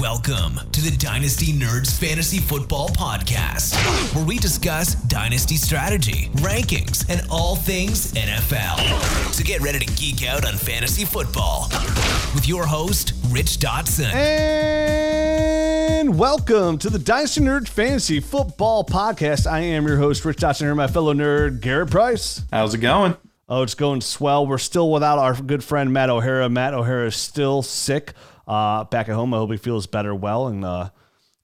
Welcome to the Dynasty Nerds Fantasy Football Podcast, where we discuss dynasty strategy, rankings, and all things NFL. So get ready to geek out on fantasy football with your host, Rich Dotson. And welcome to the Dynasty Nerd Fantasy Football Podcast. I am your host, Rich Dotson, here, my fellow nerd, Garrett Price. How's it going? Oh, it's going swell. We're still without our good friend Matt O'Hara. Matt O'Hara is still sick uh, back at home. I hope he feels better well and uh,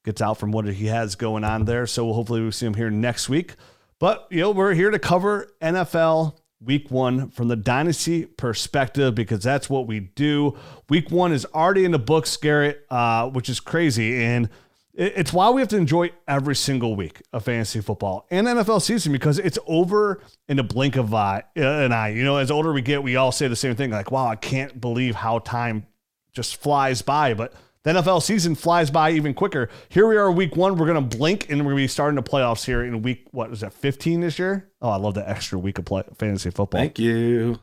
gets out from what he has going on there. So hopefully we'll see him here next week. But you know, we're here to cover NFL week one from the dynasty perspective because that's what we do. Week one is already in the books, Garrett, uh, which is crazy. And it's why we have to enjoy every single week of fantasy football and NFL season because it's over in a blink of an eye. You know, as older we get, we all say the same thing like, wow, I can't believe how time just flies by. But the NFL season flies by even quicker. Here we are, week one. We're going to blink and we're going to be starting the playoffs here in week, what is that, 15 this year? Oh, I love the extra week of play, fantasy football. Thank you.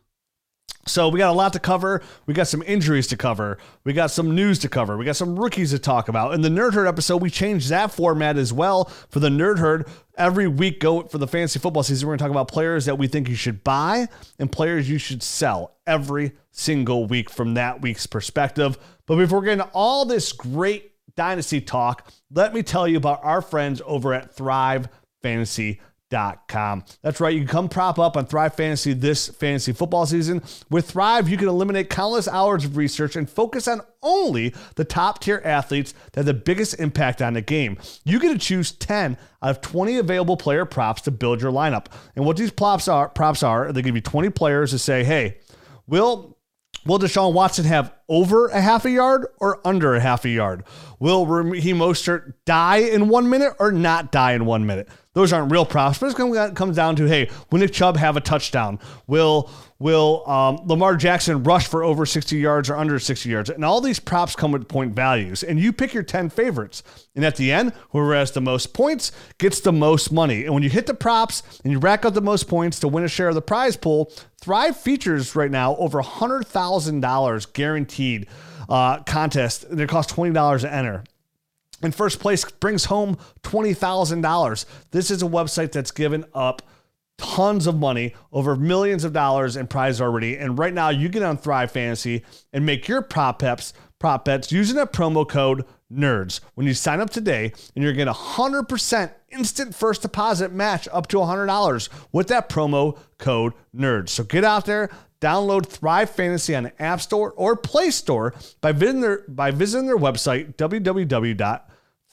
So we got a lot to cover. We got some injuries to cover. We got some news to cover. We got some rookies to talk about. In the Nerd Herd episode, we changed that format as well for the Nerd Herd. Every week, go for the fantasy football season. We're going to talk about players that we think you should buy and players you should sell every single week from that week's perspective. But before getting to all this great dynasty talk, let me tell you about our friends over at Thrive Fantasy Com. That's right. You can come prop up on Thrive Fantasy this fantasy football season. With Thrive, you can eliminate countless hours of research and focus on only the top tier athletes that have the biggest impact on the game. You get to choose 10 out of 20 available player props to build your lineup. And what these props are, props are, they give you 20 players to say, hey, will Will Deshaun Watson have over a half a yard or under a half a yard? Will Raheem Mostert die in one minute or not die in one minute? Those aren't real props, but it comes down to hey, will Nick Chubb have a touchdown? Will will um, Lamar Jackson rush for over 60 yards or under 60 yards? And all these props come with point values, and you pick your 10 favorites. And at the end, whoever has the most points gets the most money. And when you hit the props and you rack up the most points to win a share of the prize pool, Thrive features right now over $100,000 guaranteed uh, contest. They cost $20 to enter. And first place brings home $20,000. This is a website that's given up tons of money, over millions of dollars in prize already. And right now you get on Thrive Fantasy and make your prop bets, prop bets using that promo code NERDS. When you sign up today and you're getting a 100% instant first deposit match up to $100 with that promo code NERDS. So get out there, download Thrive Fantasy on the App Store or Play Store by visiting their, by visiting their website, www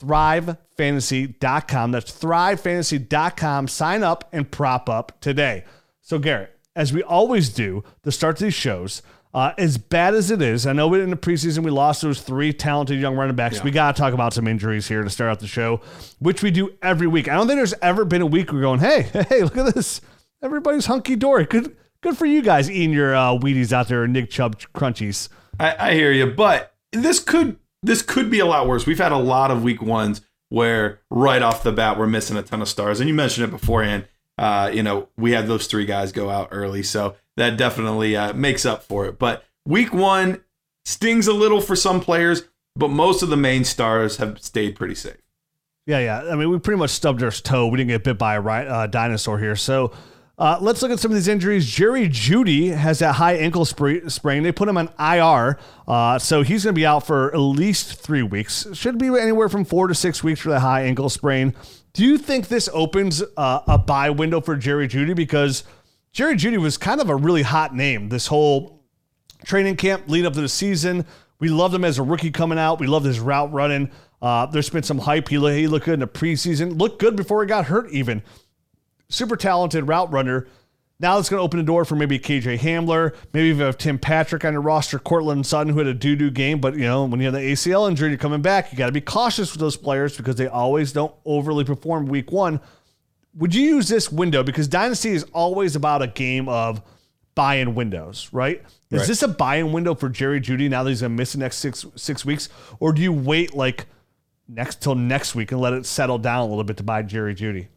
thrivefantasy.com. That's thrivefantasy.com. Sign up and prop up today. So, Garrett, as we always do, the start of these shows, uh, as bad as it is, I know in the preseason we lost those three talented young running backs. Yeah. We got to talk about some injuries here to start out the show, which we do every week. I don't think there's ever been a week we're going, hey, hey, look at this. Everybody's hunky dory. Good, good for you guys eating your uh, Wheaties out there, Nick Chubb crunchies. I, I hear you, but this could this could be a lot worse. We've had a lot of week ones where right off the bat we're missing a ton of stars, and you mentioned it beforehand. Uh, you know, we had those three guys go out early, so that definitely uh, makes up for it. But week one stings a little for some players, but most of the main stars have stayed pretty safe. Yeah, yeah. I mean, we pretty much stubbed our toe. We didn't get bit by a uh, dinosaur here, so uh, let's look at some of these injuries. Jerry Jeudy has that high ankle sprain. They put him on IR, uh, so he's going to be out for at least three weeks. Should be anywhere from four to six weeks for the high ankle sprain. Do you think this opens uh, a buy window for Jerry Jeudy? Because Jerry Jeudy was kind of a really hot name this whole training camp lead up to the season. We loved him as a rookie coming out. We loved his route running. Uh, there's been some hype. He looked good in the preseason. Looked good before he got hurt, even super talented route runner. Now it's going to open the door for maybe KJ Hamler, maybe you have Tim Patrick on your roster, Courtland Sutton, who had a doo doo game. But, you know, when you have the ACL injury, you're coming back, you got to be cautious with those players because they always don't overly perform week one. Would you use this window? Because Dynasty is always about a game of buy in windows, right? Is right. this a buy in window for Jerry Jeudy now that he's going to miss the next six six weeks? Or do you wait like next till next week and let it settle down a little bit to buy Jerry Jeudy?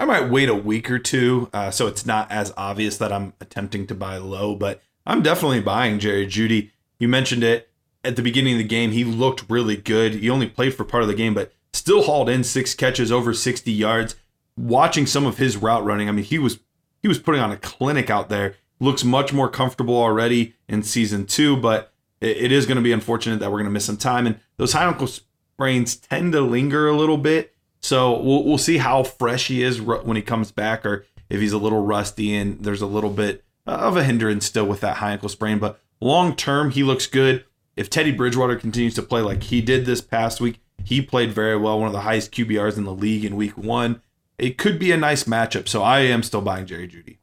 I might wait a week or two, uh, so it's not as obvious that I'm attempting to buy low. But I'm definitely buying Jerry Jeudy. You mentioned it. at the beginning of the game, he looked really good. He only played for part of the game, but still hauled in six catches over 60 yards. Watching some of his route running, I mean, he was he was putting on a clinic out there. Looks much more comfortable already in season two, but it, it is going to be unfortunate that we're going to miss some time. And those high ankle sprains tend to linger a little bit, so we'll we'll see how fresh he is when he comes back, or if he's a little rusty and there's a little bit of a hindrance still with that high ankle sprain. But long term, he looks good. If Teddy Bridgewater continues to play like he did this past week, he played very well, one of the highest QBRs in the league in week one. It could be a nice matchup. So I am still buying Jerry Jeudy.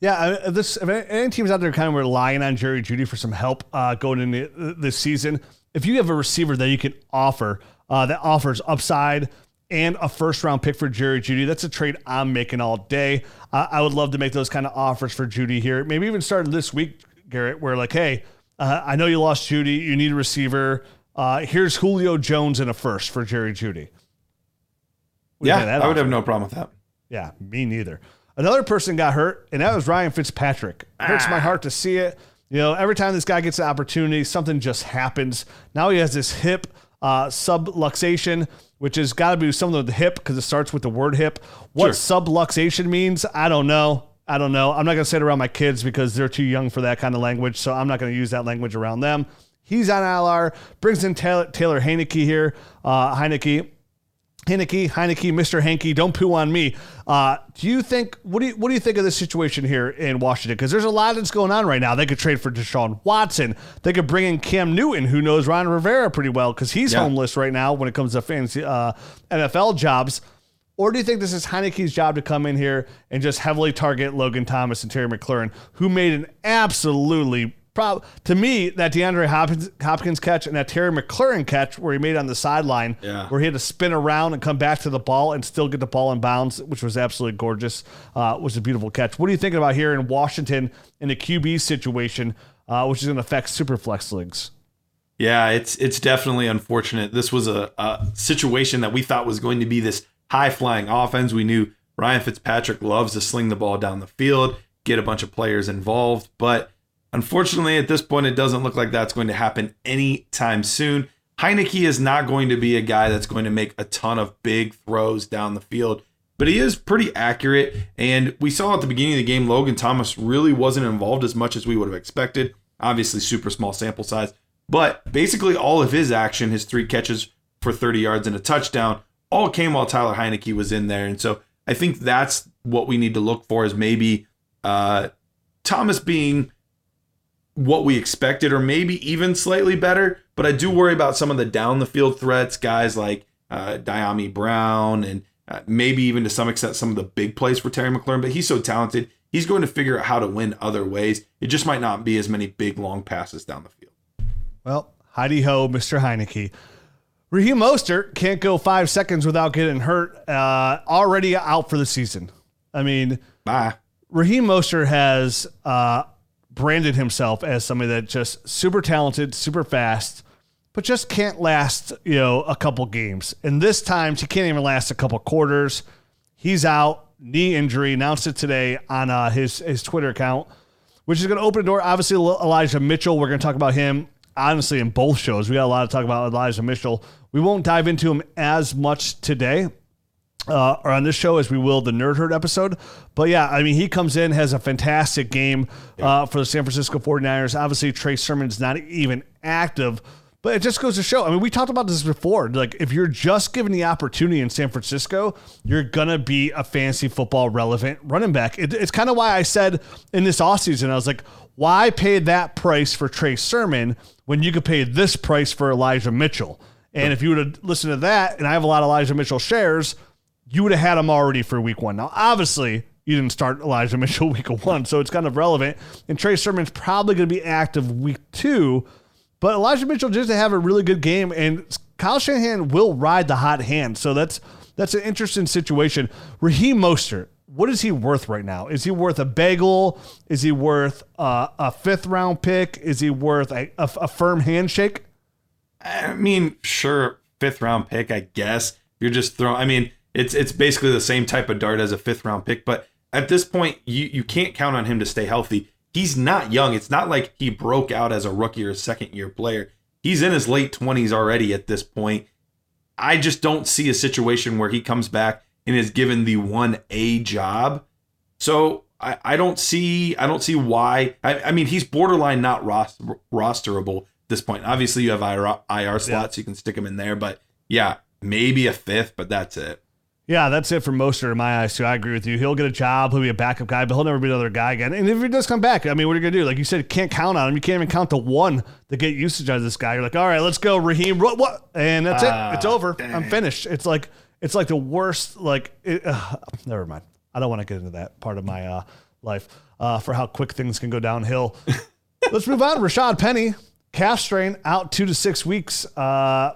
Yeah, this if any teams out there kind of relying on Jerry Jeudy for some help uh, going into this season, if you have a receiver that you can offer uh, that offers upside and a first round pick for Jerry Jeudy. That's a trade I'm making all day. Uh, I would love to make those kind of offers for Jeudy here. Maybe even start this week, Garrett, where like, hey, uh, I know you lost Jeudy. you need a receiver. Uh, here's Julio Jones in a first for Jerry Jeudy. Yeah, that I would have no problem with that. Yeah, me neither. Another person got hurt, and that was Ryan Fitzpatrick. It hurts my ah. heart to see it. You know, every time this guy gets an opportunity, something just happens. Now he has this hip uh, subluxation, which has got to be something with the hip because it starts with the word hip. What sure. subluxation means, I don't know. I don't know. I'm not going to say it around my kids because they're too young for that kind of language. So I'm not going to use that language around them. He's on LR, brings in Taylor, Taylor Heinicke here. Uh, Heinicke, Heinicke, Heinicke, Mr. Hanky, don't poo on me. Uh, do you think what do you what do you think of this situation here in Washington? Because there's a lot that's going on right now. They could trade for Deshaun Watson. They could bring in Cam Newton, who knows Ron Rivera pretty well because he's yeah. homeless right now when it comes to fantasy uh, NFL jobs. Or do you think this is Heinicke's job to come in here and just heavily target Logan Thomas and Terry McLaurin, who made an absolutely Prob- to me, that DeAndre Hopkins, Hopkins catch and that Terry McLaurin catch where he made on the sideline, yeah. where he had to spin around and come back to the ball and still get the ball in bounds, which was absolutely gorgeous, uh, was a beautiful catch. What are you thinking about here in Washington in the QB situation, uh, which is going to affect Superflex leagues? Yeah, it's it's definitely unfortunate. This was a, a situation that we thought was going to be this high flying offense. We knew Ryan Fitzpatrick loves to sling the ball down the field, get a bunch of players involved, but Unfortunately, at this point, it doesn't look like that's going to happen anytime soon. Heinicke is not going to be a guy that's going to make a ton of big throws down the field, but he is pretty accurate. And we saw at the beginning of the game, Logan Thomas really wasn't involved as much as we would have expected. Obviously, super small sample size, but basically all of his action, his three catches for 30 yards and a touchdown, all came while Tyler Heinicke was in there. And so I think that's what we need to look for is maybe uh, Thomas being what we expected, or maybe even slightly better. But I do worry about some of the down the field threats, guys like uh, Dyami Brown, and uh, maybe even to some extent some of the big plays for Terry McLaurin. But he's so talented, he's going to figure out how to win other ways. It just might not be as many big long passes down the field. Well, Heidi ho, Mr. Heinicke. Raheem Mostert can't go five seconds without getting hurt. Uh, already out for the season. I mean, bye. Raheem Mostert has uh, branded himself as somebody that just super talented, super fast, but just can't last, you know, a couple games. And this time he can't even last a couple quarters. He's out, knee injury, announced it today on uh, his his Twitter account, which is going to open the door. Obviously, Elijah Mitchell, we're going to talk about him honestly in both shows. We got a lot to talk about Elijah Mitchell. We won't dive into him as much today uh, or on this show as we will the Nerd Herd episode. But yeah, I mean, he comes in, has a fantastic game uh, for the San Francisco 49ers. Obviously, Trey Sermon is not even active, but it just goes to show. I mean, we talked about this before. Like, if you're just given the opportunity in San Francisco, you're going to be a fantasy football relevant running back. It, it's kind of why I said in this offseason, I was like, why pay that price for Trey Sermon when you could pay this price for Elijah Mitchell? And if you would have listened to that, and I have a lot of Elijah Mitchell shares – you would have had him already for week one. Now, obviously, you didn't start Elijah Mitchell week one, so it's kind of relevant. And Trey Sermon's probably going to be active week two, but Elijah Mitchell just to have a really good game, and Kyle Shanahan will ride the hot hand. So that's that's an interesting situation. Raheem Mostert, what is he worth right now? Is he worth a bagel? Is he worth uh, a fifth round pick? Is he worth a, a, a firm handshake? I mean, sure, fifth round pick, I guess. You're just throwing. I mean it's it's basically the same type of dart as a fifth round pick, but at this point, you you can't count on him to stay healthy. He's not young. It's not like he broke out as a rookie or a second year player. He's in his late 20s already at this point. I just don't see a situation where he comes back and is given the 1A job. So I, I don't see I don't see why. I, I mean, he's borderline not roster, rosterable at this point. Obviously, you have IR, IR slots, yeah. you can stick him in there, but yeah, maybe a fifth, but that's it. Yeah, that's it for Mostert in my eyes too. I agree with you. He'll get a job. He'll be a backup guy, but he'll never be another guy again. And if he does come back, I mean, what are you gonna do? Like you said, can't count on him. You can't even count to one to get usage out of this guy. You're like, all right, let's go, Raheem. What? what? And that's uh, it. It's over. Dang. I'm finished. It's like it's like the worst. Like, it, uh, never mind. I don't want to get into that part of my uh, life uh, for how quick things can go downhill. let's move on. Rashad Penny, calf strain, out two to six weeks. Uh,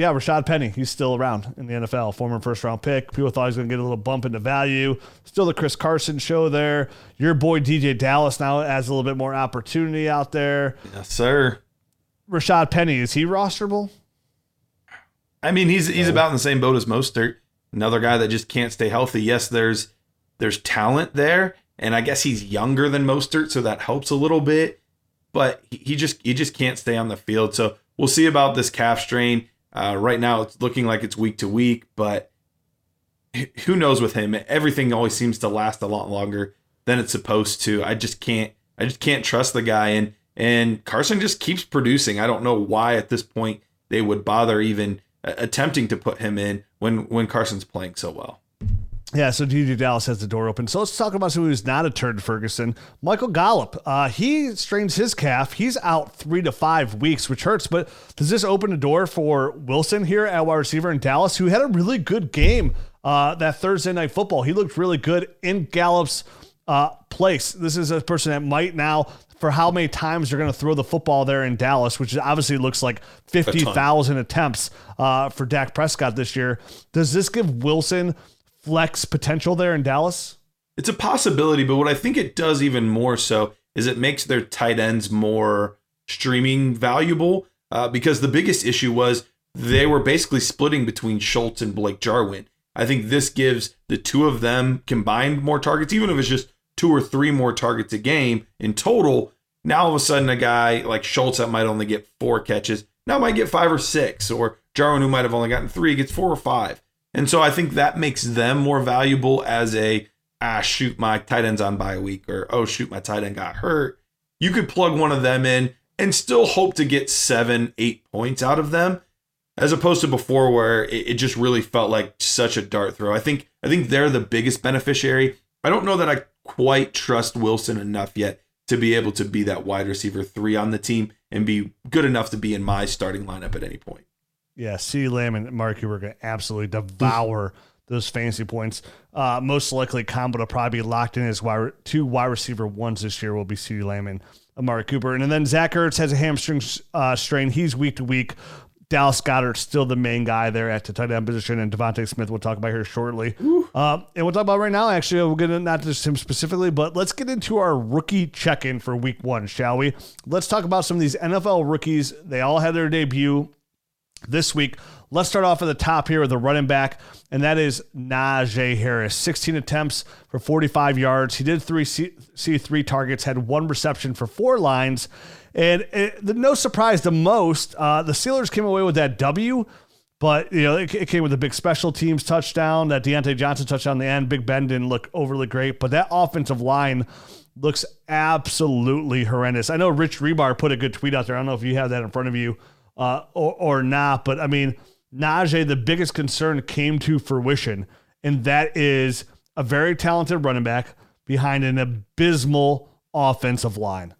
yeah, Rashad Penny, he's still around in the NFL, former first round pick. People thought he was going to get a little bump into value. Still the Chris Carson show there. Your boy DeeJay Dallas now has a little bit more opportunity out there. Yes, sir. Rashad Penny, is he rosterable? I mean, he's he's about in the same boat as Mostert. Another guy that just can't stay healthy. Yes, there's there's talent there, and I guess he's younger than Mostert, so that helps a little bit. But he just he just can't stay on the field. So we'll see about this calf strain. Uh, right now, it's looking like it's week to week, but who knows with him? Everything always seems to last a lot longer than it's supposed to. I just can't. I just can't trust the guy, and and Carson just keeps producing. I don't know why at this point they would bother even attempting to put him in when when Carson's playing so well. Yeah, so DeeJay Dallas has the door open. So let's talk about someone who's not a turd Ferguson. Michael Gallup. Uh, he strains his calf. He's out three to five weeks, which hurts. But does this open the door for Wilson here at wide receiver in Dallas, who had a really good game uh, that Thursday night football? He looked really good in Gallup's uh, place. This is a person that might now for how many times they're going to throw the football there in Dallas, which obviously looks like 50,000 attempts uh, for Dak Prescott this year. Does this give Wilson flex potential there in Dallas? It's a possibility, but what I think it does even more so is it makes their tight ends more streaming valuable uh, because the biggest issue was they were basically splitting between Schultz and Blake Jarwin. I think this gives the two of them combined more targets, even if it's just two or three more targets a game in total. Now all of a sudden, a guy like Schultz that might only get four catches now might get five or six, or Jarwin who might have only gotten three gets four or five. And so I think that makes them more valuable as a ah shoot my tight end's on by a week or oh shoot my tight end got hurt. You could plug one of them in and still hope to get seven, eight points out of them, as opposed to before where it, it just really felt like such a dart throw. I think I think they're the biggest beneficiary. I don't know that I quite trust Wilson enough yet to be able to be that wide receiver three on the team and be good enough to be in my starting lineup at any point. Yeah, CeeDee Lamb and Mark are going to absolutely devour those fantasy points. Uh, most likely, combo to probably be locked in as wide, two wide receiver ones this year will be CeeDee Lamb and Amari Cooper. And then Zach Ertz has a hamstring uh, strain. He's week to week. Dallas Goedert still the main guy there at the tight end position, and DeVonta Smith we'll talk about here shortly. Uh, and we'll talk about right now. Actually, we're going to not just him specifically, but let's get into our rookie check-in for Week One, shall we? Let's talk about some of these NFL rookies. They all had their debut this week. Let's start off at the top here with the running back, and that is Najee Harris. 16 attempts for 45 yards. He did three see, see three targets, had one reception for four lines, and it, the, no surprise, the most uh, the Steelers came away with that W. But you know, it, it, came with a big special teams touchdown, that Diontae Johnson touchdown in the end. Big Ben didn't look overly great, but that offensive line looks absolutely horrendous. I know Rich Hribar put a good tweet out there. I don't know if you have that in front of you uh, or, or not. But I mean, Najee, the biggest concern came to fruition, and that is a very talented running back behind an abysmal offensive line.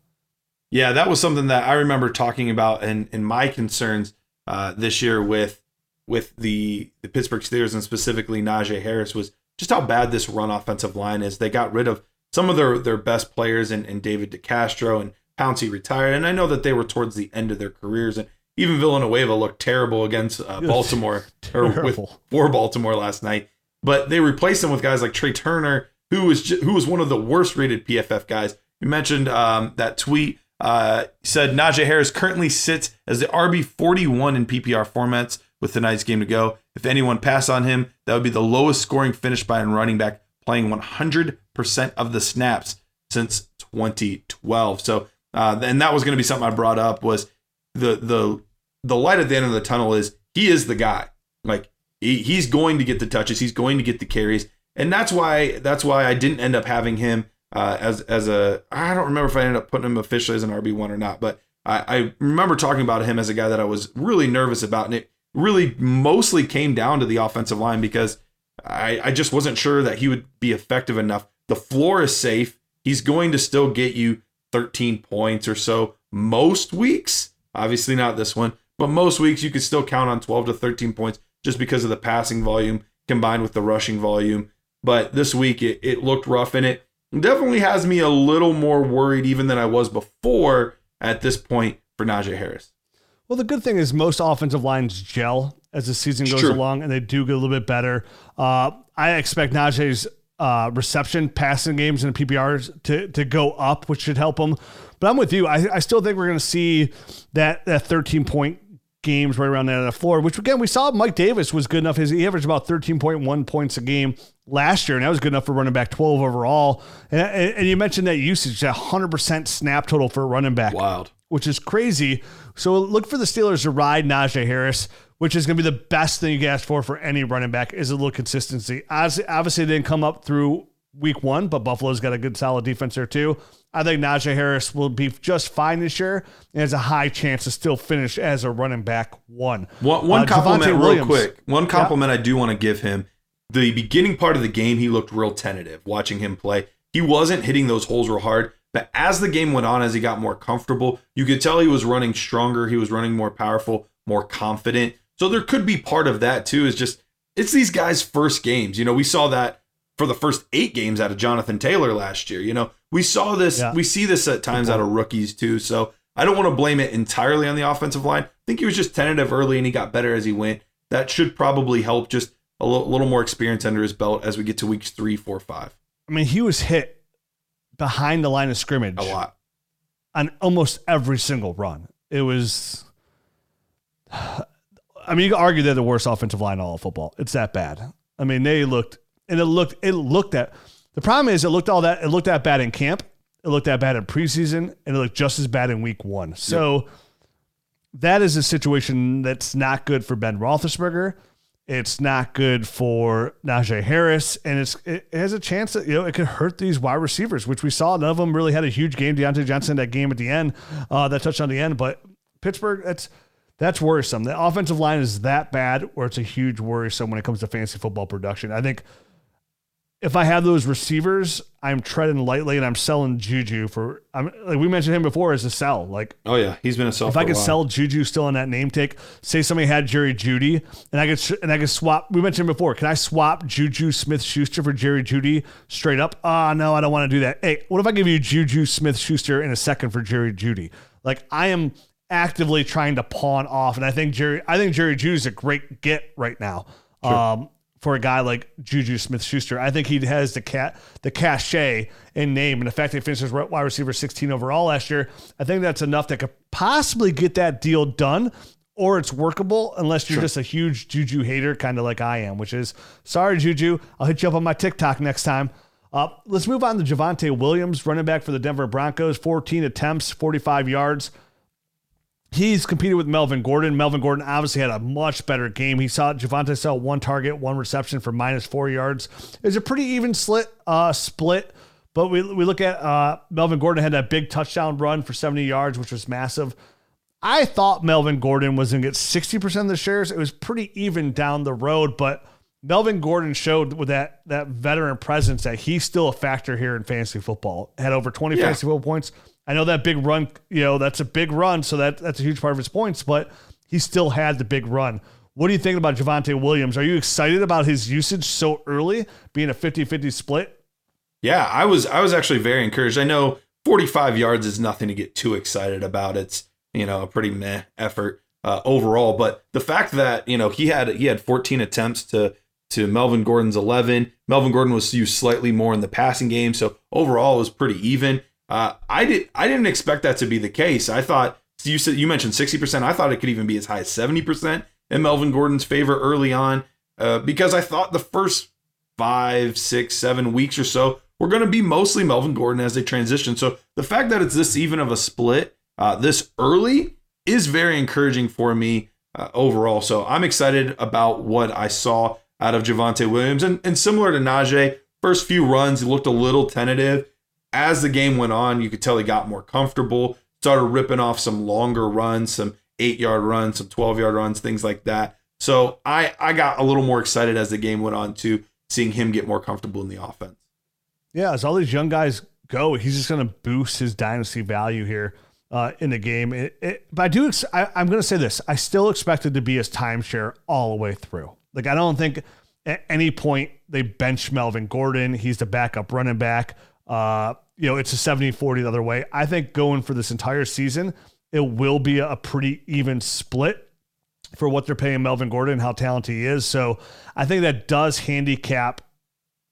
Yeah, that was something that I remember talking about and in, in my concerns uh, this year with with the the Pittsburgh Steelers and specifically Najee Harris was just how bad this run offensive line is. They got rid of some of their their best players and, and David DeCastro and Pouncey retired, and I know that they were towards the end of their careers and even Villanueva looked terrible against uh, Baltimore or with for Baltimore last night. But they replaced him with guys like Trai Turner, who was ju- who was one of the worst rated PFF guys. You mentioned um, that tweet uh, said Najee Harris currently sits as the RB 41 in PPR formats with tonight's game to go. If anyone pass on him, that would be the lowest scoring finish by a running back playing 100% of the snaps since 2012. So, uh, and that was going to be something I brought up was the the the light at the end of the tunnel is he is the guy. Like he, he's going to get the touches, he's going to get the carries, and that's why that's why I didn't end up having him uh, as as a I don't remember if I ended up putting him officially as an RB one or not, but I, I remember talking about him as a guy that I was really nervous about, and it really mostly came down to the offensive line because I, I just wasn't sure that he would be effective enough. The floor is safe. He's going to still get you 13 points or so most weeks. Obviously, not this one, but most weeks you could still count on 12 to 13 points just because of the passing volume combined with the rushing volume. But this week it, it looked rough and it definitely has me a little more worried even than I was before at this point for Najee Harris. Well, the good thing is most offensive lines gel as the season goes True. along, and they do get a little bit better. Uh, I expect Najee's uh, reception, passing games, and PPRs to to go up, which should help him. But I'm with you. I, I still think we're going to see that that 13 point games right around that floor. Which again, we saw Mike Davis was good enough. His he averaged about 13.1 points a game last year, and that was good enough for running back 12 overall. And, and, you mentioned that usage, that 100% snap total for a running back Wild. which is crazy. So look for the Steelers to ride Najee Harris, which is going to be the best thing you can ask for for any running back is a little consistency. Obviously, obviously it didn't come up through week one, but Buffalo's got a good solid defense there too. I think Najee Harris will be just fine this year and has a high chance to still finish as a running back one. One, one Uh, compliment, Javonte real Williams. quick. One compliment I do want to give him. The beginning part of the game, he looked real tentative watching him play. He wasn't hitting those holes real hard. But as the game went on, as he got more comfortable, you could tell he was running stronger. He was running more powerful, more confident. So there could be part of that too. Is just it's these guys' first games. You know, we saw that for the first eight games out of Jonathan Taylor last year. You know, we saw this. Yeah. We see this at times out of rookies too. So I don't want to blame it entirely on the offensive line. I think he was just tentative early and he got better as he went. That should probably help just a little, little more experience under his belt as we get to weeks three, four, five. I mean, he was hit behind the line of scrimmage A lot. on almost every single run. It was. I mean, you can argue they're the worst offensive line in all of football. It's that bad. I mean, they looked and it looked it looked at. The problem is it looked all that it looked that bad in camp. It looked that bad in preseason, and it looked just as bad in week one. So that is a situation that's not good for Ben Roethlisberger. It's not good for Najee Harris, and it's it has a chance that you know it could hurt these wide receivers, which we saw. None of them really had a huge game. Diontae Johnson that game at the end, uh, that touchdown at the end, but Pittsburgh, that's that's worrisome. The offensive line is that bad, where it's a huge worrisome when it comes to fantasy football production. I think if I have those receivers, I'm treading lightly and I'm selling Juju for. I'm like we mentioned him before as a sell. Like Oh yeah, he's been a sell. if I could sell Juju still on that name take, say somebody had Jerry Jeudy, and I could and I could swap. We mentioned before. Can I swap Juju Smith Schuster for Jerry Jeudy straight up? Ah, no, I don't want to do that. Hey, what if I give you Juju Smith Schuster in a second for Jerry Jeudy? Like I am actively trying to pawn off, and I think Jerry, I think Jerry Jeudy's a great get right now. Um, for a guy like Juju Smith Schuster. I think he has the cat the cachet in name and the fact that he finished as wide receiver 16 overall last year. I think that's enough that could possibly get that deal done. Or it's workable unless you're just a huge Juju hater, kind of like I am, which is sorry, Juju. I'll hit you up on my TikTok next time. Uh, let's move on to Javonte Williams, running back for the Denver Broncos. 14 attempts, 45 yards he's competed with Melvin Gordon. Melvin Gordon obviously had a much better game. He saw Javonte sell one target, one reception for minus four yards. It's a pretty even split. Uh, split. But we, we look at uh, Melvin Gordon had that big touchdown run for 70 yards, which was massive. I thought Melvin Gordon was going to get 60% of the shares. It was pretty even down the road, but Melvin Gordon showed with that that veteran presence that he's still a factor here in fantasy football. Had over 20 Yeah. fantasy football points. I know that big run, you know, that's a big run, so that that's a huge part of his points, but he still had the big run. What do you think about Javonte Williams? Are you excited about his usage so early, being a 50-50 split? Yeah, I was I was actually very encouraged. I know 45 yards is nothing to get too excited about. It's you know a pretty meh effort uh, overall, but the fact that you know he had he had 14 attempts to to Melvin Gordon's 11. Melvin Gordon was used slightly more in the passing game, so overall it was pretty even. Uh, I did I didn't expect that to be the case. I thought you said you mentioned 60%. I thought it could even be as high as 70% in Melvin Gordon's favor early on uh, because I thought the first five, six, seven weeks or so, we're going to be mostly Melvin Gordon as they transition. So the fact that it's this even of a split uh, this early is very encouraging for me uh, overall. So I'm excited about what I saw out of Javonte Williams. And, and similar to Najee, first few runs, he looked a little tentative. As the game went on, you could tell he got more comfortable, started ripping off some longer runs, some eight yard runs, some 12 yard runs, things like that. So I, I got a little more excited as the game went on too, seeing him get more comfortable in the offense. Yeah, as all these young guys go, he's just going to boost his dynasty value here uh, in the game. It, it, but I do, ex- I, I'm going to say this: I still expect it to be his timeshare all the way through. Like I don't think at any point they bench Melvin Gordon. He's the backup running back. Uh, you know, it's a 70-40 the other way. I think going for this entire season, it will be a pretty even split for what they're paying Melvin Gordon and how talented he is. So I think that does handicap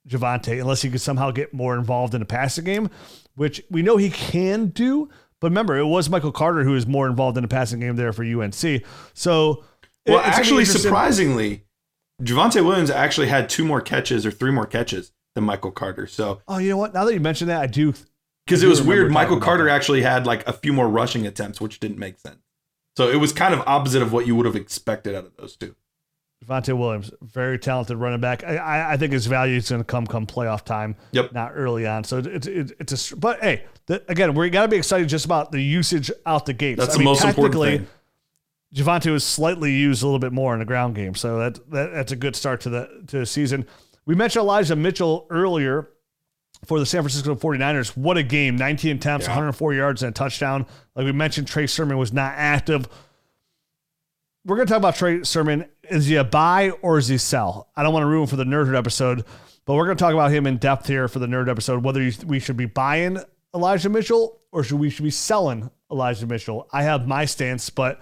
Javonte unless he could somehow get more involved in the passing game, which we know he can do. But remember, it was Michael Carter who was more involved in the passing game there for UNC. So, well, actually, surprisingly, Javonte Williams actually had two more catches or three more catches than Michael Carter. So, oh, you know what? Now that you mention that, I do. Because it was weird. Michael Carter actually had like a few more rushing attempts, which didn't make sense. So it was kind of opposite of what you would have expected out of those two. Javonte Williams, very talented running back. I, I think his value is going to come come playoff time. Yep. Not early on. So it's it's, it's a but hey, the, again, we got to be excited just about the usage out the gates. That's I the mean, most important thing. Javonte was slightly used a little bit more in the ground game, so that, that that's a good start to the to the season. We mentioned Elijah Mitchell earlier for the San Francisco 49ers. What a game. 19 attempts, yeah. 104 yards, and a touchdown. Like we mentioned, Trey Sermon was not active. We're going to talk about Trey Sermon. Is he a buy or is he sell? I don't want to ruin for the Nerd episode, but we're going to talk about him in depth here for the Nerd episode, whether we should be buying Elijah Mitchell or should we should be selling Elijah Mitchell. I have my stance, but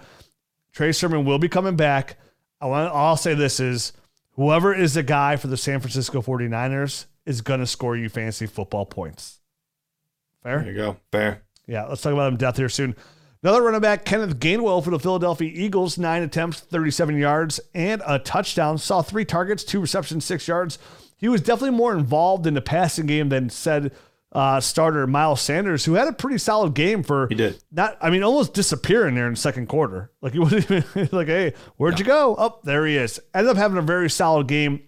Trey Sermon will be coming back. I want I'll say this is whoever is the guy for the San Francisco 49ers is going to score you fantasy football points. Fair? There you go. Fair. Yeah, let's talk about him death here soon. Another running back, Kenneth Gainwell for the Philadelphia Eagles, nine attempts, 37 yards, and a touchdown. Saw three targets, two receptions, six yards. He was definitely more involved in the passing game than said uh, starter Miles Sanders, who had a pretty solid game for he did not. I mean, almost disappearing there in the second quarter. Like he wasn't even like, "Hey, where'd yeah. you go?" Up oh, there he is. Ended up having a very solid game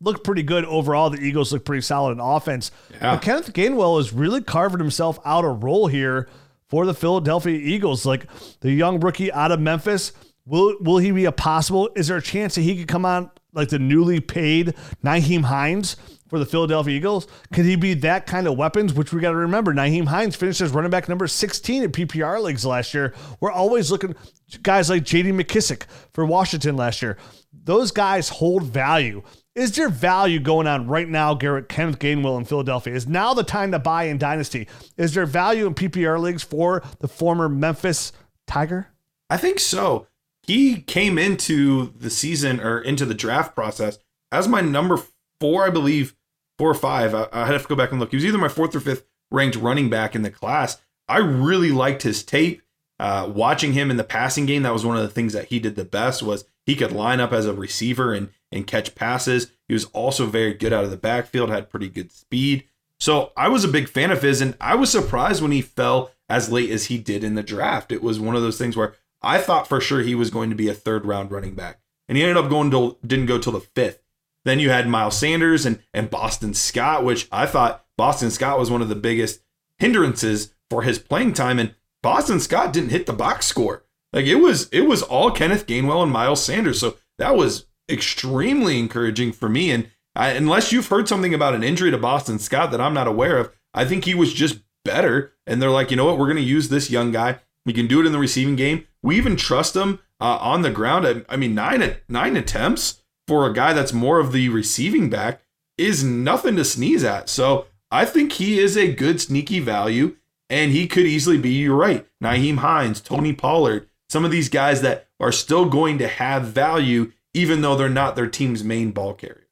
looked pretty good overall. The Eagles look pretty solid in offense. Yeah. But Kenneth Gainwell is really carving himself out a role here for the Philadelphia Eagles. Like the young rookie out of Memphis. Will will he be a possible? Is there a chance that he could come on like the newly paid Nyheim Hines for the Philadelphia Eagles? Could he be that kind of weapons? Which we got to remember, Nyheim Hines finished as running back number 16 in PPR leagues last year. We're always looking guys like J.D. McKissic for Washington last year. Those guys hold value. Is there value going on right now, Garrett, Kenneth Gainwell in Philadelphia? Is now the time to buy in Dynasty? Is there value in PPR leagues for the former Memphis Tiger? I think so. He came into the season or into the draft process as my number four, I believe, four or five. I, I have to go back and look. He was either my fourth or fifth ranked running back in the class. I really liked his tape. Uh, watching him in the passing game, that was one of the things that he did the best was he could line up as a receiver and and catch passes. He was also very good out of the backfield, had pretty good speed. So I was a big fan of his, and I was surprised when he fell as late as he did in the draft. It was one of those things where I thought for sure he was going to be a third round running back, and he ended up going to didn't go till the fifth. Then you had Miles Sanders and and Boston Scott, which I thought Boston Scott was one of the biggest hindrances for his playing time, and Boston Scott didn't hit the box score. Like it was it was all Kenneth Gainwell and Miles Sanders. So that was extremely encouraging for me. And I, unless you've heard something about an injury to Boston Scott that I'm not aware of, I think he was just better. And they're like, you know what? We're going to use this young guy. We can do it in the receiving game. We even trust him uh, on the ground. I, I mean, nine nine attempts for a guy that's more of the receiving back is nothing to sneeze at. So I think he is a good sneaky value, and he could easily be. You're right, Nyheim Hines, Tony Pollard, some of these guys that are still going to have value even though they're not their team's main ball carrier.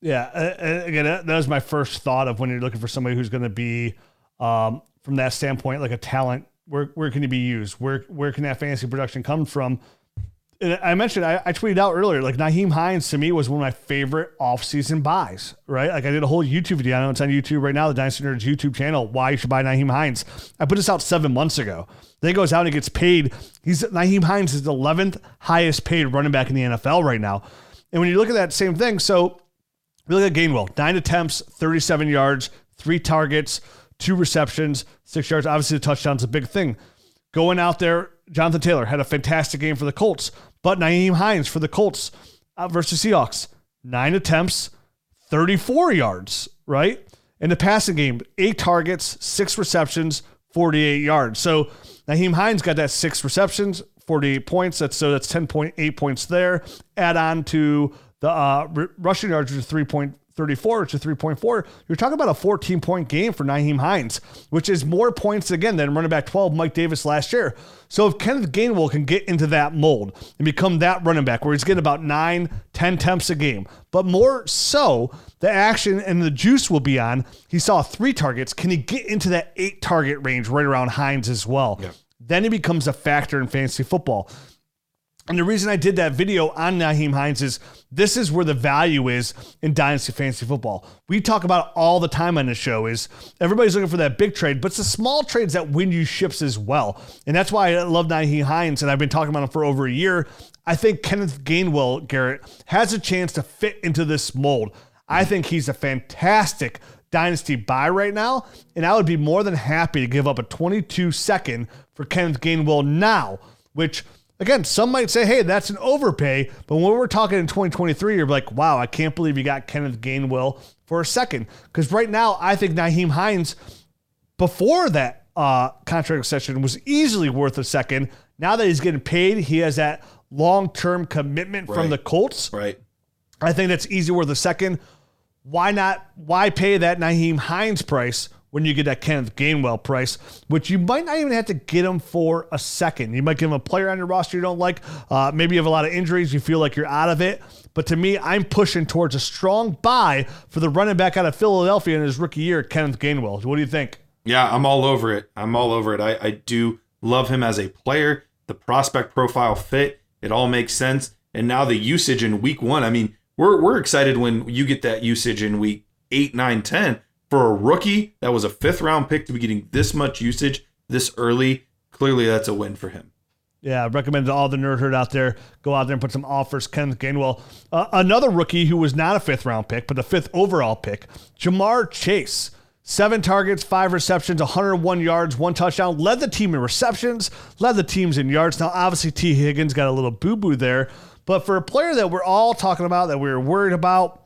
Yeah, again, that was my first thought of when you're looking for somebody who's going to be, um, from that standpoint, like a talent. Where where can he be used? Where where can that fantasy production come from? And I mentioned I, I tweeted out earlier like Nyheim Hines to me was one of my favorite offseason buys. Right, like I did a whole YouTube video. I know it's on YouTube right now, the Dynasty Nerds YouTube channel. Why you should buy Nyheim Hines? I put this out seven months ago. Then he goes out and he gets paid. He's Nyheim Hines is the 11th highest paid running back in the NFL right now. And when you look at that same thing, so look at Gainwell, nine attempts, 37 yards, three targets, two receptions, six yards. Obviously, the touchdown's a big thing. Going out there, Jonathan Taylor had a fantastic game for the Colts, but Nyheim Hines for the Colts uh, versus Seahawks, nine attempts, 34 yards, right? In the passing game, eight targets, six receptions, 48 yards. So Nyheim Hines got that six receptions, 48 points. That's so that's 10.8 points there. Add on to the uh, rushing yards, which is 3.34 to 3.4. You're talking about a 14 point game for Nyheim Hines, which is more points again than running back 12 Mike Davis last year. So if Kenneth Gainwell can get into that mold and become that running back where he's getting about nine, 10 attempts a game, but more so, the action and the juice will be on. He saw three targets. Can he get into that eight target range right around Hines as well? Yeah. Then he becomes a factor in fantasy football. And the reason I did that video on Nyheim Hines is this is where the value is in Dynasty Fantasy Football. We talk about all the time on the show is everybody's looking for that big trade, but it's the small trades that win you ships as well. And that's why I love Nyheim Hines, and I've been talking about him for over a year. I think Kenneth Gainwell, Garrett, has a chance to fit into this mold. I think he's a fantastic dynasty buy right now, and I would be more than happy to give up a 22 second for Kenneth Gainwell now, which again, some might say, hey, that's an overpay. But when we're talking in 2023, you're like, wow, I can't believe you got Kenneth Gainwell for a second. Because right now, I think Nyheim Hines, before that uh, contract extension, was easily worth a second. Now that he's getting paid, he has that long term commitment right. from the Colts. Right. I think that's easy worth a second. Why not? Why pay that Nyheim Hines price when you get that Kenneth Gainwell price, which you might not even have to get him for a second. You might give him a player on your roster you don't like. Uh, maybe you have a lot of injuries, you feel like you're out of it. But to me, I'm pushing towards a strong buy for the running back out of Philadelphia in his rookie year, Kenneth Gainwell. What do you think? Yeah, I'm all over it. I'm all over it. I, I do love him as a player. The prospect profile fit, it all makes sense. And now the usage in week one. I mean, we're, we're excited when you get that usage in week eight, nine, 10 for a rookie that was a fifth round pick to be getting this much usage this early, clearly that's a win for him. Yeah, I recommend to all the nerd herd out there go out there and put some offers. Kenneth Gainwell, uh, another rookie who was not a fifth round pick, but a fifth overall pick, Ja'Marr Chase. Seven targets, five receptions, 101 yards, one touchdown. Led the team in receptions, led the teams in yards. Now, obviously, Tee Higgins got a little boo boo there, but for a player that we're all talking about, that we were worried about,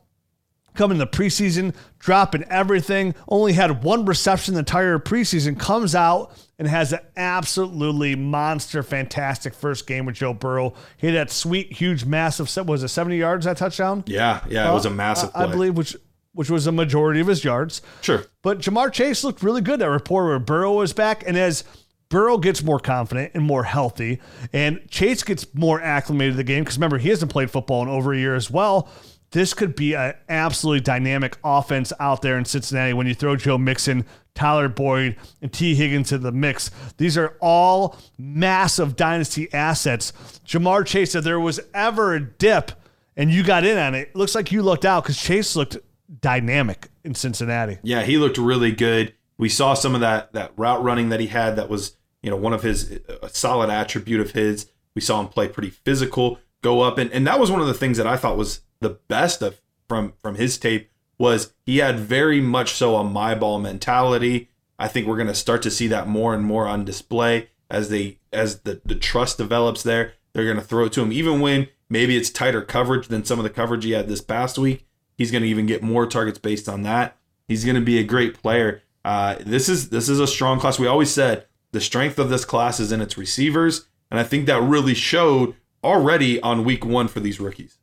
coming in the preseason, dropping everything. Only had one reception the entire preseason. Comes out and has an absolutely monster, fantastic first game with Joe Burrow. He had that sweet, huge, massive. Was it seventy yards that touchdown? Yeah, yeah, it was a uh, massive. I, I believe, which which was a majority of his yards. Sure. But Ja'Marr Chase looked really good. That report where Burrow was back, and as Burrow gets more confident and more healthy, and Chase gets more acclimated to the game because remember he hasn't played football in over a year as well this could be an absolutely dynamic offense out there in Cincinnati when you throw Joe Mixon, Tyler Boyd, and Tee Higgins to the mix. These are all massive dynasty assets. Ja'Marr Chase, if there was ever a dip and you got in on it, it looks like you looked out because Chase looked dynamic in Cincinnati. Yeah, he looked really good. We saw some of that that route running that he had that was, you know, one of his a solid attribute of his. We saw him play pretty physical, go up and, and that was one of the things that I thought was the best of from from his tape was he had very much so a my ball mentality. I think we're going to start to see that more and more on display as they as the the trust develops there. They're going to throw it to him even when maybe it's tighter coverage than some of the coverage he had this past week. He's going to even get more targets based on that. He's going to be a great player. Uh, this is this is a strong class. We always said the strength of this class is in its receivers, and I think that really showed already on week one for these rookies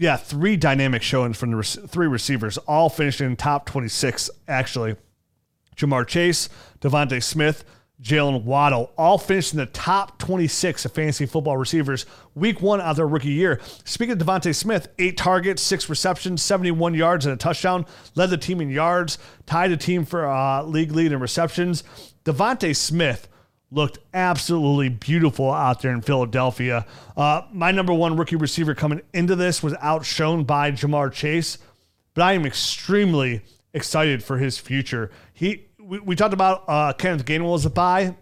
yeah, three dynamic showings from the re- three receivers, all finished in top 26, actually. Ja'Marr Chase, DeVonta Smith, Jalen Waddle, all finished in the top 26 of fantasy football receivers week one of their rookie year. Speaking of DeVonta Smith, eight targets, six receptions, 71 yards, and a touchdown. Led the team in yards, tied the team for uh, league lead in receptions. DeVonta Smith looked absolutely beautiful out there in Philadelphia. Uh, my number one rookie receiver coming into this was outshone by Ja'Marr Chase, but I am extremely excited for his future. He we, we talked about uh, Kenneth Gainwell as a buy.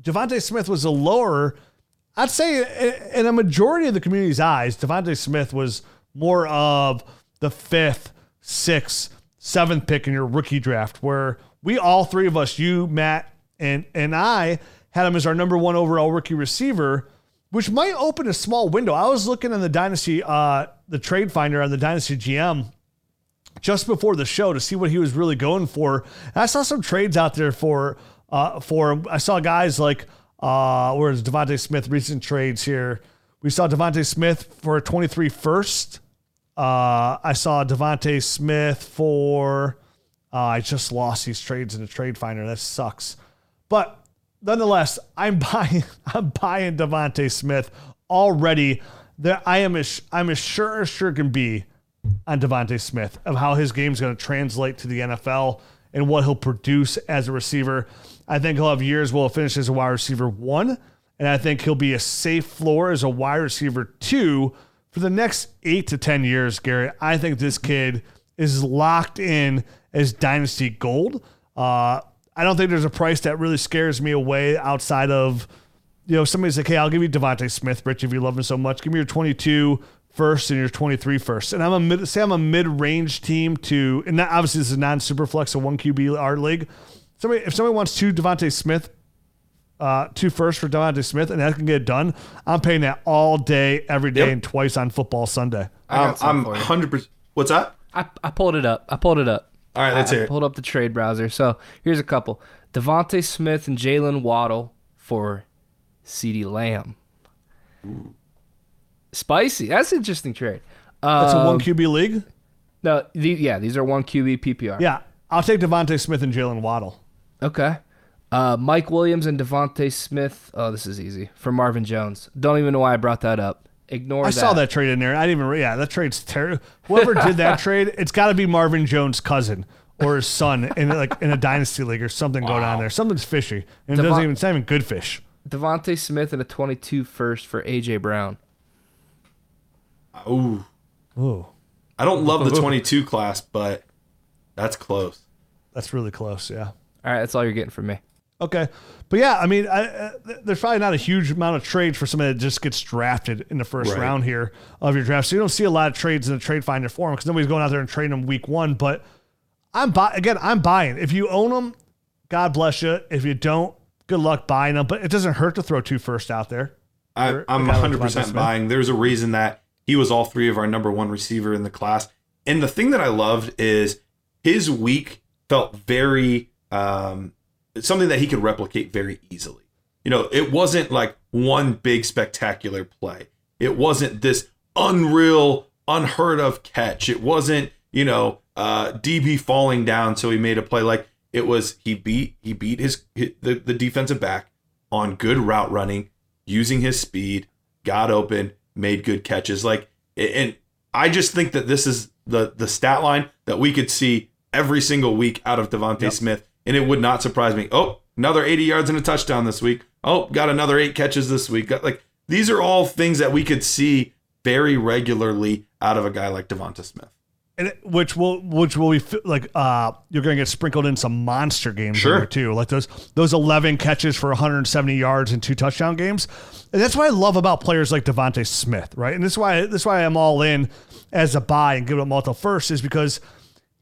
DeVonta Smith was a lower. I'd say in a majority of the community's eyes, DeVonta Smith was more of the fifth, sixth, seventh pick in your rookie draft, where we all three of us, you, Matt, and and I, had him as our number one overall rookie receiver, which might open a small window. I was looking in the dynasty, uh, the trade finder on the dynasty GM just before the show to see what he was really going for. And I saw some trades out there for uh, for him. I saw guys like uh, where's DeVonta Smith recent trades here. We saw DeVonta Smith for a 23 first. Uh, I saw DeVonta Smith for. Uh, I just lost these trades in the trade finder. That sucks. But nonetheless, I'm buying. I'm buying DeVonta Smith already. There, I am as I'm as sure as sure can be on DeVonta Smith of how his game is going to translate to the NFL and what he'll produce as a receiver. I think he'll have years where he'll finish as a wide receiver one, and I think he'll be a safe floor as a wide receiver two for the next eight to 10 years, Garrett. I think this kid is locked in as dynasty gold. Uh, I don't think there's a price that really scares me away outside of, you know, somebody's like, hey, I'll give you DeVonta Smith, Rich, if you love him so much. Give me your 22 first and your 23 first. And I'm a mid, say I'm a mid-range team to, and that, obviously this is a non-super flex, a one QB art league. Somebody, if somebody wants two DeVonta Smith, uh, two first for DeVonta Smith, and that can get done, I'm paying that all day, every day, yep. and twice on football Sunday. Um, I'm 100. percent What's that? I, I pulled it up. I pulled it up. All right, let's I, hear it. pulled up the trade browser. So here's a couple: DeVonta Smith and Jalen Waddle for CeeDee Lamb. Ooh. Spicy. That's an interesting trade. That's a one um, QB league. No, the, yeah, these are one QB PPR. Yeah, I'll take DeVonta Smith and Jalen Waddle. Okay. Uh, Mike Williams and DeVonta Smith. Oh, this is easy for Marvin Jones. Don't even know why I brought that up. Ignore. I that. saw that trade in there. I didn't even. Yeah, that trade's terrible. Whoever did that trade, it's got to be Marvin Jones' cousin or his son in like in a dynasty league or something wow. going on there. Something's fishy, and it doesn't even. It's not even good fish. DeVonta Smith and a 22 first for AJ Brown. Ooh. Ooh. I don't love the 22 class, but that's close. That's really close, yeah. All right, that's all you're getting from me. Okay. But yeah, I mean, I, uh, there's probably not a huge amount of trades for somebody that just gets drafted in the first right. round here of your draft. So you don't see a lot of trades in the trade finder form because nobody's going out there and trading them week one. But I'm buy again. I'm buying. If you own them, God bless you. If you don't, good luck buying them. But it doesn't hurt to throw two first out there. I, am 100 percent buying. There's a reason that he was all three of our number one receiver in the class. And the thing that I loved is his week felt very um, something that he could replicate very easily. You know, it wasn't like one big spectacular play. It wasn't this unreal, unheard of catch. It wasn't, you know, uh, DB falling down so he made a play. Like it was, he beat he beat his, his the, the defensive back on good route running, using his speed, got open, made good catches. Like, and I just think that this is the the stat line that we could see every single week out of DeVonta yep. Smith, and it would not surprise me. Oh, another 80 yards and a touchdown this week. Oh, got another eight catches this week. Got, like these are all things that we could see very regularly out of a guy like DeVonta Smith and it, which will which will be like uh you're gonna get sprinkled in some monster games sure. too like those those 11 catches for 170 yards and two touchdown games and that's what I love about players like DeVonta Smith right and this is why this is why I'm all in as a buy and give it a multiple first is because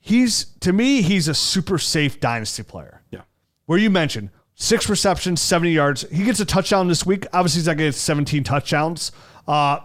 he's to me he's a super safe dynasty player. Yeah. Where you mentioned six receptions 70 yards. He gets a touchdown this week. Obviously he's not get 17 touchdowns. Uh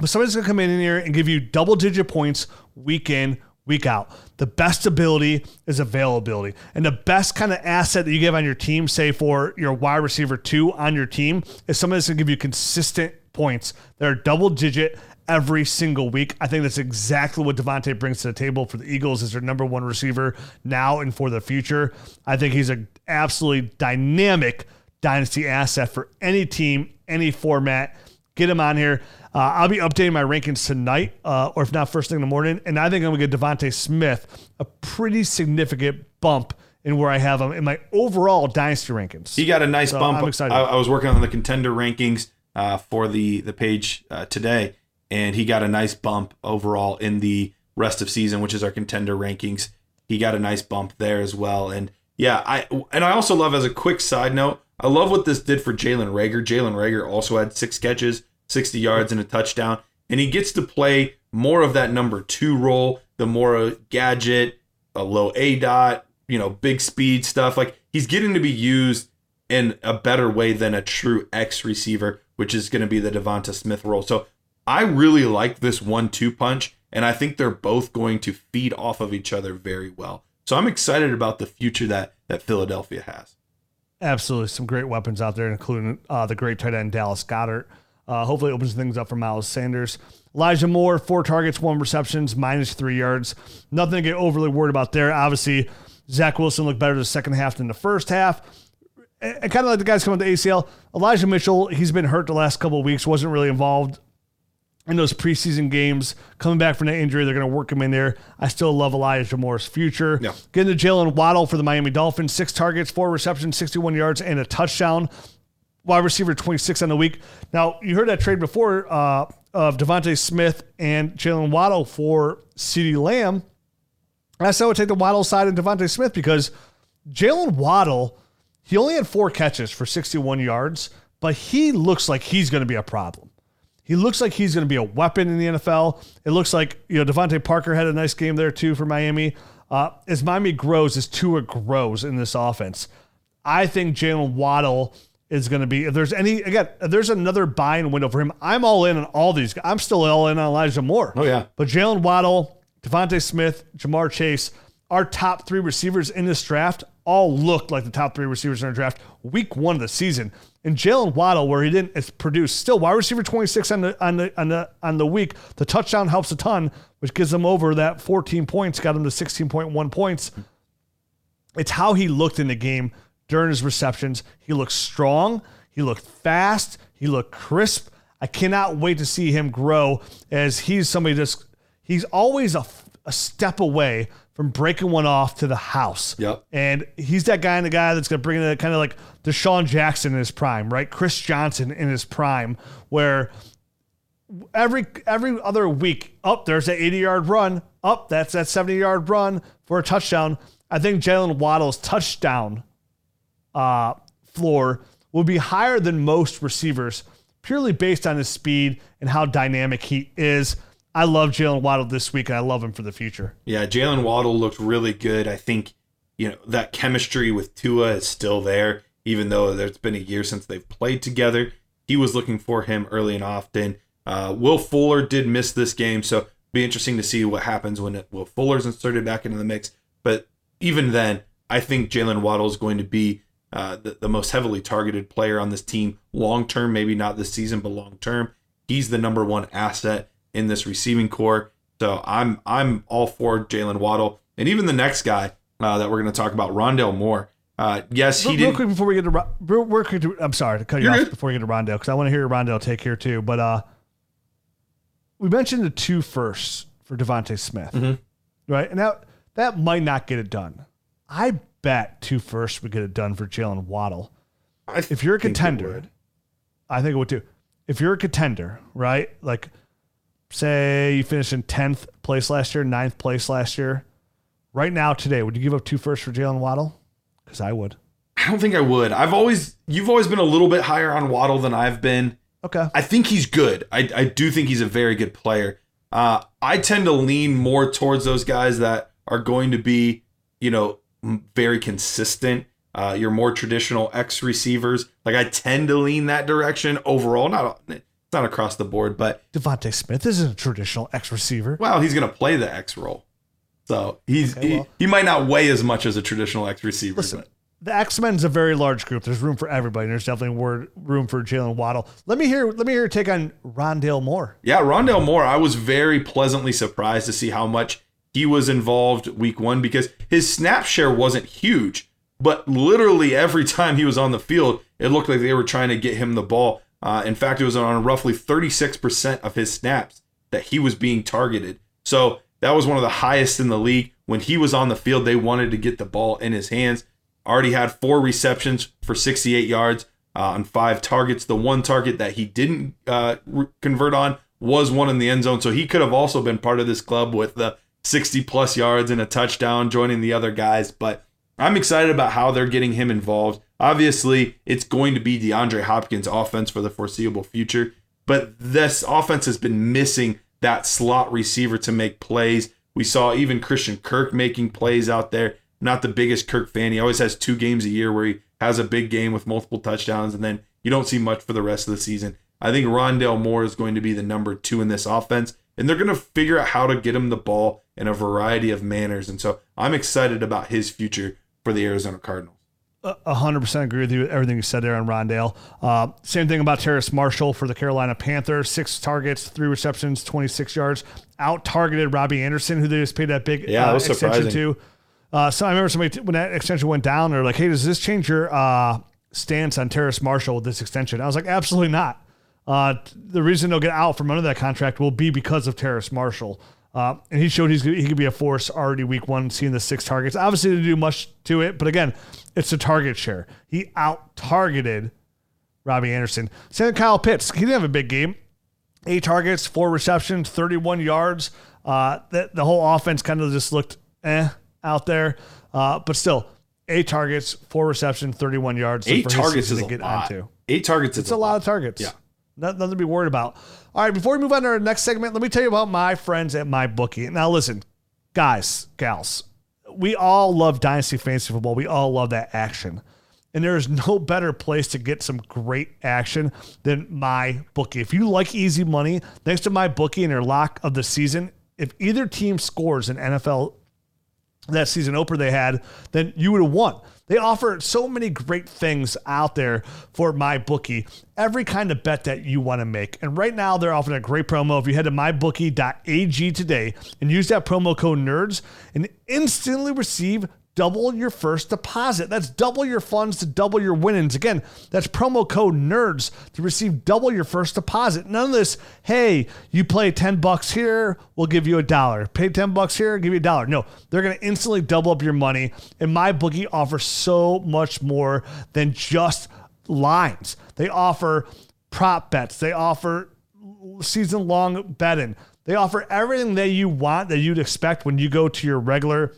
but somebody's gonna come in here and give you double digit points week in, week out. The best ability is availability. And the best kind of asset that you give on your team, say for your wide receiver two on your team, is somebody that's gonna give you consistent points that are double digit every single week. I think that's exactly what DeVonta brings to the table for the Eagles as their number one receiver now and for the future. I think he's an absolutely dynamic dynasty asset for any team, any format. Get him on here. Uh, I'll be updating my rankings tonight, uh, or if not first thing in the morning. And I think I'm going to get DeVonta Smith a pretty significant bump in where I have him in my overall dynasty rankings. He got a nice So bump. I'm excited. I, I was working on the contender rankings uh, for the the page uh, today, and he got a nice bump overall in the rest of season, which is our contender rankings. He got a nice bump there as well, and yeah, I and I also love as a quick side note, I love what this did for Jalen Reagor. Jalen Reagor also had six catches, sixty yards, and a touchdown, and he gets to play more of that number two role, the more gadget, a low A dot, you know, big speed stuff. Like he's getting to be used in a better way than a true X receiver, which is going to be the DeVonta Smith role. So I really like this one-two punch, and I think they're both going to feed off of each other very well. So I'm excited about the future that that Philadelphia has. Absolutely, some great weapons out there, including uh, the great tight end Dallas Goedert. Uh, hopefully, it opens things up for Miles Sanders. Elijah Moore, four targets, one receptions, minus three yards. Nothing to get overly worried about there. Obviously, Zach Wilson looked better the second half than the first half. And kind of like the guys coming to ACL, Elijah Mitchell, he's been hurt the last couple of weeks, wasn't really involved in those preseason games. Coming back from that injury, they're going to work him in there. I still love Elijah Moore's future. Yeah. Getting to Jalen Waddle for the Miami Dolphins, six targets, four receptions, 61 yards, and a touchdown. Wide receiver 26 on the week. Now, you heard that trade before uh, of DeVonta Smith and Jalen Waddle for CeeDee Lamb. I still would take the Waddle side and DeVonta Smith because Jalen Waddle, he only had four catches for 61 yards, but he looks like he's going to be a problem. He looks like he's going to be a weapon in the NFL. It looks like you know DeVante Parker had a nice game there too for Miami. Uh, as Miami grows, as Tua grows in this offense, I think Jalen Waddle is going to be. If there's any again, if there's another buying window for him, I'm all in on all these. I'm still all in on Elijah Moore. Oh, yeah. but Jalen Waddle, DeVonta Smith, Ja'Marr Chase, our top three receivers in this draft all look like the top three receivers in our draft week one of the season. And Jalen Waddle, where he didn't produce, still wide receiver 26 on the on the on the on the week. The touchdown helps a ton, which gives him over that 14 points, got him to 16.1 points. It's how he looked in the game during his receptions. He looked strong. He looked fast. He looked crisp. I cannot wait to see him grow as he's somebody that's he's always a, a step away from breaking one off to the house. Yep. And he's that guy and the guy that's going to bring in kind of like DeSean Jackson in his prime, right? Chris Johnson in his prime, where every every other week, up there's that 80 yard run, up that's that 70 yard run for a touchdown. I think Jalen Waddle's touchdown uh, floor will be higher than most receivers, purely based on his speed and how dynamic he is. I love Jalen Waddle this week, and I love him for the future. Yeah, Jalen Waddle looked really good. I think you know that chemistry with Tua is still there, even though there's been a year since they've played together. He was looking for him early and often. Uh, Will Fuller did miss this game, so be interesting to see what happens when it, Will Fuller's inserted back into the mix. But even then, I think Jalen Waddle is going to be uh, the, the most heavily targeted player on this team long term. Maybe not this season, but long term. He's the number one asset in this receiving core. So I'm I'm all for Jalen Waddle, and even the next guy uh, that we're going to talk about, Rondale Moore. Uh, yes, he real, real quick before we get to real, real quick to, I'm sorry to cut you You're off good. before we get to Rondale because I want to hear your Rondale take here too. But uh, we mentioned the two firsts for DeVonta Smith, Mm-hmm. right? And that that might not get it done. I bet two firsts would get it done for Jalen Waddle. I If you're a contender. I think it would too. If you're a contender, right? Like, say you finished in tenth place last year, 9th place last year. Right now, today, would you give up two firsts for Jalen Waddle? Because I would. I don't think I would. I've always you've always been a little bit higher on Waddle than I've been. Okay. I think he's good. I, I do think he's a very good player. Uh, I tend to lean more towards those guys that are going to be, you know, very consistent. Uh, your more traditional X receivers. Like I tend to lean that direction overall. Not not across the board, but DeVonta Smith isn't a traditional X receiver. well, he's going to play the X role. So he's Okay, he, well- he might not weigh as much as a traditional X receiver. Listen, but- the X Men is a very large group. There's room for everybody. and There's definitely word, room for Jalen Waddle. Let me hear. Let me hear your take on Rondale Moore. Yeah, Rondale Moore, I was very pleasantly surprised to see how much he was involved week one because his snap share wasn't huge, but literally every time he was on the field, it looked like they were trying to get him the ball. Uh, in fact, it was on roughly 36% of his snaps that he was being targeted. So that was one of the highest in the league. when he was on the field, they wanted to get the ball in his hands. Already had four receptions for 68 yards uh, on five targets. The one target that he didn't uh, re- convert on was one in the end zone. So he could have also been part of this club with the 60 plus yards and a touchdown, joining the other guys. But I'm excited about how they're getting him involved. Obviously, it's going to be DeAndre Hopkins' offense for the foreseeable future, but this offense has been missing that slot receiver to make plays. We saw even Christian Kirk making plays out there. Not the biggest Kirk fan. He always has two games a year where he has a big game with multiple touchdowns, and then you don't see much for the rest of the season. I think Rondale Moore is going to be the number two in this offense, and they're going to figure out how to get him the ball in a variety of manners. And so I'm excited about his future for the Arizona Cardinals. A hundred percent agree with you. Everything you said there on Rondale. Uh, same thing about Terrace Marshall for the Carolina Panthers. Six targets, three receptions, twenty six yards. Out targeted Robbie Anderson, who they just paid that big Yeah, uh, extension surprising. to. Uh, so I remember somebody when that extension went down, they're like, "Hey, does this change your uh, stance on Terrace Marshall with this extension?" I was like, "Absolutely not." Uh, the reason they'll get out from under that contract will be because of Terrace Marshall. Uh, and he showed he's, he could be a force already week one, seeing the six targets. Obviously, didn't do much to it, but again, it's a target share. He out targeted Robbie Anderson. Same with Kyle Pitts. He didn't have a big game. Eight targets, four receptions, 31 yards. Uh, the, the whole offense kind of just looked eh out there. Uh, but still, eight targets, four receptions, 31 yards. Eight for targets is a get lot. onto. Eight targets is It's a lot of targets. Yeah. Not- Nothing to be worried about. All right, before we move on to our next segment, let me tell you about my friends at MyBookie. Now, listen, guys, gals, we all love Dynasty Fantasy Football. We all love that action. And there is no better place to get some great action than my bookie. If you like easy money, thanks to MyBookie and your lock of the season, if either team scores an NFL that season opener they had, then you would have won. They offer so many great things out there for MyBookie. Every kind of bet that you want to make. And right now they're offering a great promo. If you head to mybookie.ag today and use that promo code NERDS and instantly receive double your first deposit. That's double your funds to double your winnings. Again, that's promo code NERDS to receive double your first deposit. None of this, hey, you play 10 bucks here, we'll give you a dollar. Pay 10 bucks here, give you a dollar. No, they're going to instantly double up your money. And MyBookie offers so much more than just lines. They offer prop bets. They offer season long betting. They offer everything that you want that you'd expect when you go to your regular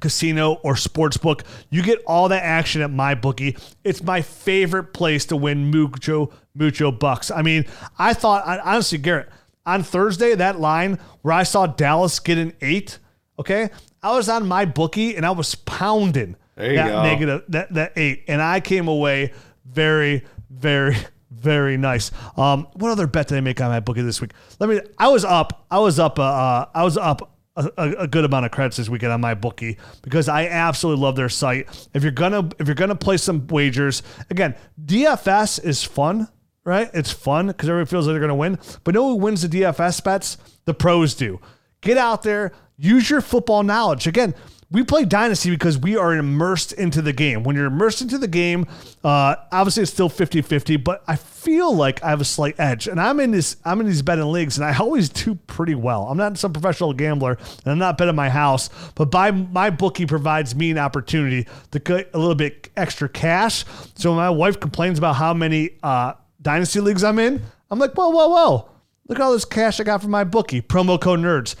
casino or sports book. You get all that action at MyBookie. It's my favorite place to win mucho mucho bucks. I mean, I thought honestly, Garrett, on Thursday that line where I saw Dallas get an eight, okay, I was on MyBookie and I was pounding that go. negative that that eight, and I came away very very. Very nice. Um, what other bet did I make on MyBookie this week? Let me. I was up. I was up. Uh, uh, I was up a, a, good amount of credits this weekend on MyBookie because I absolutely love their site. If you're gonna if you're gonna play some wagers, again, DFS is fun, right? It's fun because everybody feels like they're gonna win. But no one wins the DFS bets? The pros do. Get out there, use your football knowledge. Again, we play Dynasty because we are immersed into the game. When you're immersed into the game, uh, obviously it's still 50-50, but I feel like I have a slight edge. And I'm in this I'm in these betting leagues and I always do pretty well. I'm not some professional gambler and I'm not betting my house, but by MyBookie provides me an opportunity to get a little bit extra cash. So when my wife complains about how many uh, Dynasty leagues I'm in, I'm like, whoa, whoa, whoa. Look at all this cash I got from MyBookie. Promo code nerds.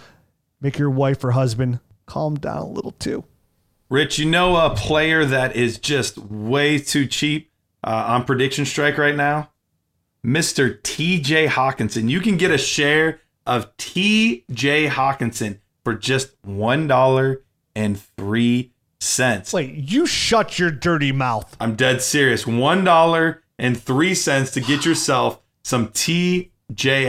Make your wife or husband calm down a little too. Rich, you know a player that is just way too cheap uh, on Prediction Strike right now? Mr. TJ Hockenson. You can get a share of TJ Hockenson for just $1.03. Wait, you shut your dirty mouth. I'm dead serious. $1.03 to get yourself some TJ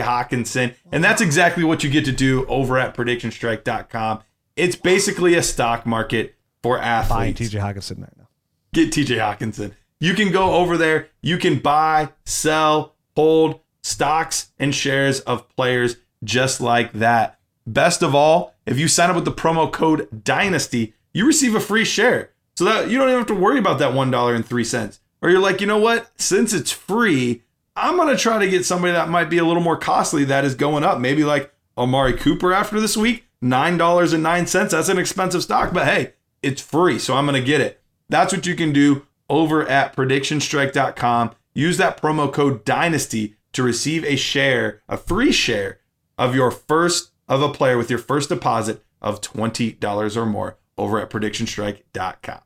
Hockenson. And that's exactly what you get to do over at predictionstrike.com. It's basically a stock market for Buying athletes TJ Hockenson right now. get TJ Hockenson. You can go over there. You can buy, sell, hold stocks and shares of players just like that. Best of all, if you sign up with the promo code Dynasty, you receive a free share. So that you don't even have to worry about that $1.03. Or you're like, you know what? Since it's free, I'm going to try to get somebody that might be a little more costly that is going up. Maybe like Amari Cooper after this week. $9.09. That's an expensive stock, but hey, it's free. So I'm going to get it. That's what you can do over at predictionstrike.com. Use that promo code DYNASTY to receive a share, a free share of your first of a player with your first deposit of $20 or more over at predictionstrike.com.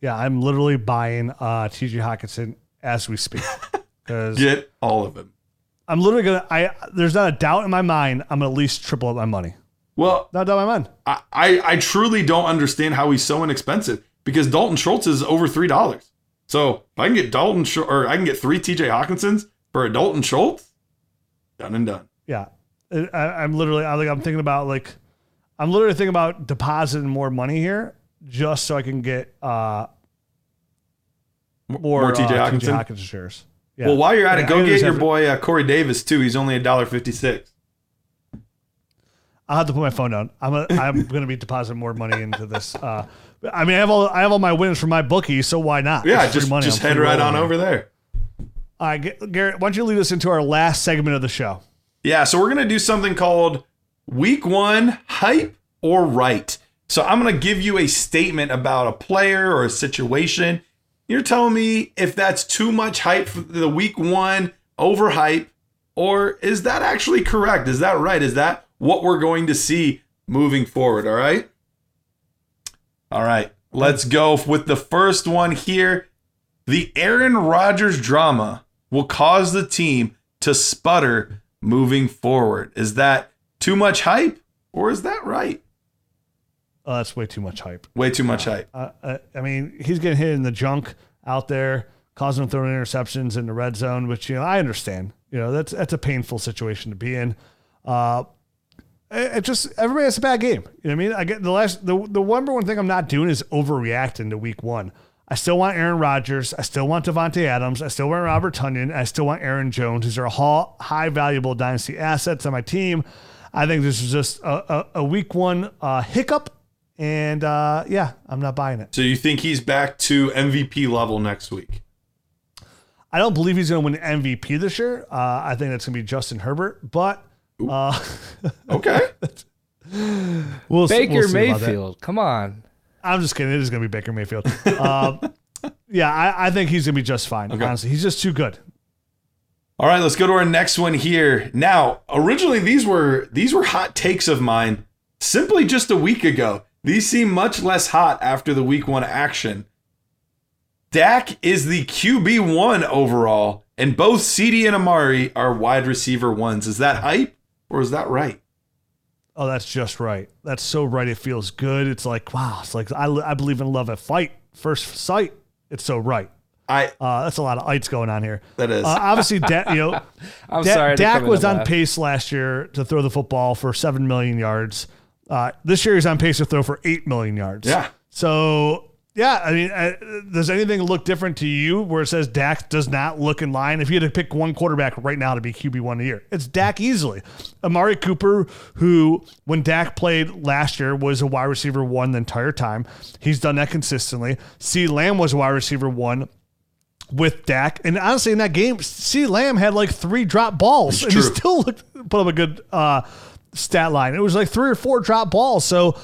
Yeah, I'm literally buying uh, TJ Hockenson as we speak. Get all of them. I'm literally gonna. I there's not a doubt in my mind. I'm gonna at least triple up my money. Well, Not doubt my mind. I, I, I truly don't understand how he's so inexpensive because Dalton Schultz is over three dollars. So if I can get Dalton or I can get three TJ Hockensons for a Dalton Schultz, done and done. Yeah, I, I'm literally. I like. I'm thinking about like. I'm literally thinking about depositing more money here just so I can get uh more, more TJ uh, Hockenson? Hockenson shares. Yeah. Well, while you're at Yeah, it, go get your boy uh, Corey Davis too. He's only a dollar fifty six. I'll have to put my phone down. I'm a, I'm going to be depositing more money into this. Uh, I mean, I have all I have all my wins from MyBookie, so why not? Yeah, just money. just I'm head right on over there. All right, Ga- Garrett, why don't you lead us into our last segment of the show? Yeah, so we're gonna do something called Week One Hype or Right. So I'm gonna give you a statement about a player or a situation. You're telling me if that's too much hype for the Week One overhype, or is that actually correct? Is that right? Is that what we're going to see moving forward? All right. All right, let's go with the first one here. The Aaron Rodgers drama will cause the team to sputter moving forward. Is that too much hype or is that right? Oh, that's way too much hype. Way too much hype. Uh, uh, I mean, he's getting hit in the junk out there, causing him throwing interceptions in the red zone, which you know I understand. You know that's that's a painful situation to be in. Uh, it, just everybody has a bad game. You know what I mean? I get the last the the number one thing I'm not doing is overreacting to week one. I still want Aaron Rodgers. I still want Davante Adams. I still want Robert Tonyan. I still want Aaron Jones. These are all high valuable dynasty assets on my team. I think this is just a, a, a week one uh, hiccup. And uh, yeah, I'm not buying it. So you think he's back to MVP level next week? I don't believe he's going to win MVP this year. Uh, I think that's going to be Justin Herbert, but uh, Okay. we'll Baker we'll see about that. Mayfield. Come on. I'm just kidding. It is going to be Baker Mayfield. um, yeah, I, I think he's going to be just fine. Honestly, he's just too good. All right, let's go to our next one here. Now, originally these were these were hot takes of mine simply just a week ago. These seem much less hot after the week 1 action. Dak is the QB1 overall and both CD and Amari are wide receiver ones. Is that hype or is that right? Oh, that's just right. That's so right. It feels good. It's like wow. It's like I, I believe in love at fight first sight. It's so right. I Uh, that's a lot of ites going on here. that is. Uh, obviously, Dak, you know, I'm Da- sorry. Dak was on laugh. pace last year to throw the football for seven million yards. Uh, this year he's on pace to throw for eight million yards. Yeah. So yeah, I mean, uh, does anything look different to you where it says Dak does not look in line? If you had to pick one quarterback right now to be QB one a year, it's Dak easily. Amari Cooper, who when Dak played last year was a wide receiver one the entire time. He's done that consistently. C. Lamb was a wide receiver one with Dak. And honestly, in that game, C. Lamb had like three drop balls, and he still looked, put up a good uh, stat line. It was like three or four drop balls. So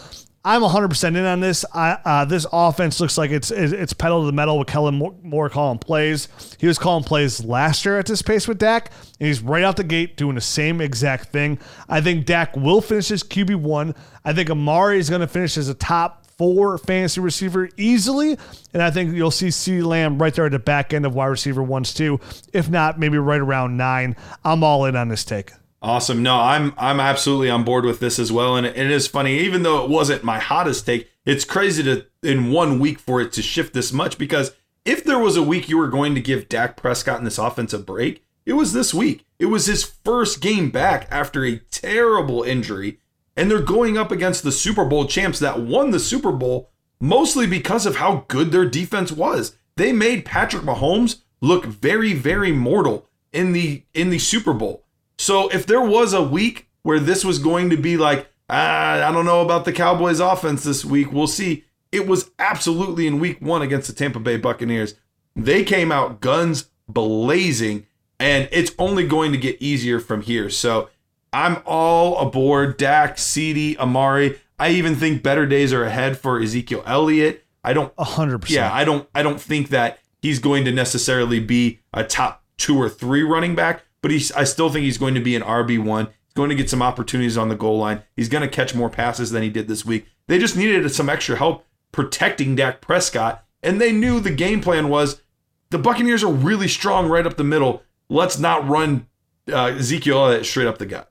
I'm 100% in on this. I, uh, this offense looks like it's it's pedal to the metal with Kellen Moore, Moore calling plays. He was calling plays last year at this pace with Dak, and he's right out the gate doing the same exact thing. I think Dak will finish as QB1. I think Amari is going to finish as a top four fantasy receiver easily. And I think you'll see C Lamb right there at the back end of wide receiver ones too. If not, maybe right around nine. I'm all in on this take. Awesome. No, I'm I'm absolutely on board with this as well. And it is funny, even though it wasn't my hottest take, it's crazy to in one week for it to shift this much because if there was a week you were going to give Dak Prescott in this offense a break, it was this week. It was his first game back after a terrible injury. And they're going up against the Super Bowl champs that won the Super Bowl mostly because of how good their defense was. They made Patrick Mahomes look very, very mortal in the in the Super Bowl. So if there was a week where this was going to be like, ah, I don't know about the Cowboys offense this week, we'll see. It was absolutely in week one against the Tampa Bay Buccaneers. They came out guns blazing, and it's only going to get easier from here. So I'm all aboard Dak, CD, Amari. I even think better days are ahead for Ezekiel Elliott. I don't hundred percent. yeah, I don't I don't think that he's going to necessarily be a top two or three running back, but he's I still think he's going to be an RB one. He's going to get some opportunities on the goal line. He's going to catch more passes than he did this week. They just needed some extra help protecting Dak Prescott, and they knew the game plan was the Buccaneers are really strong right up the middle. Let's not run uh, Ezekiel straight up the gut.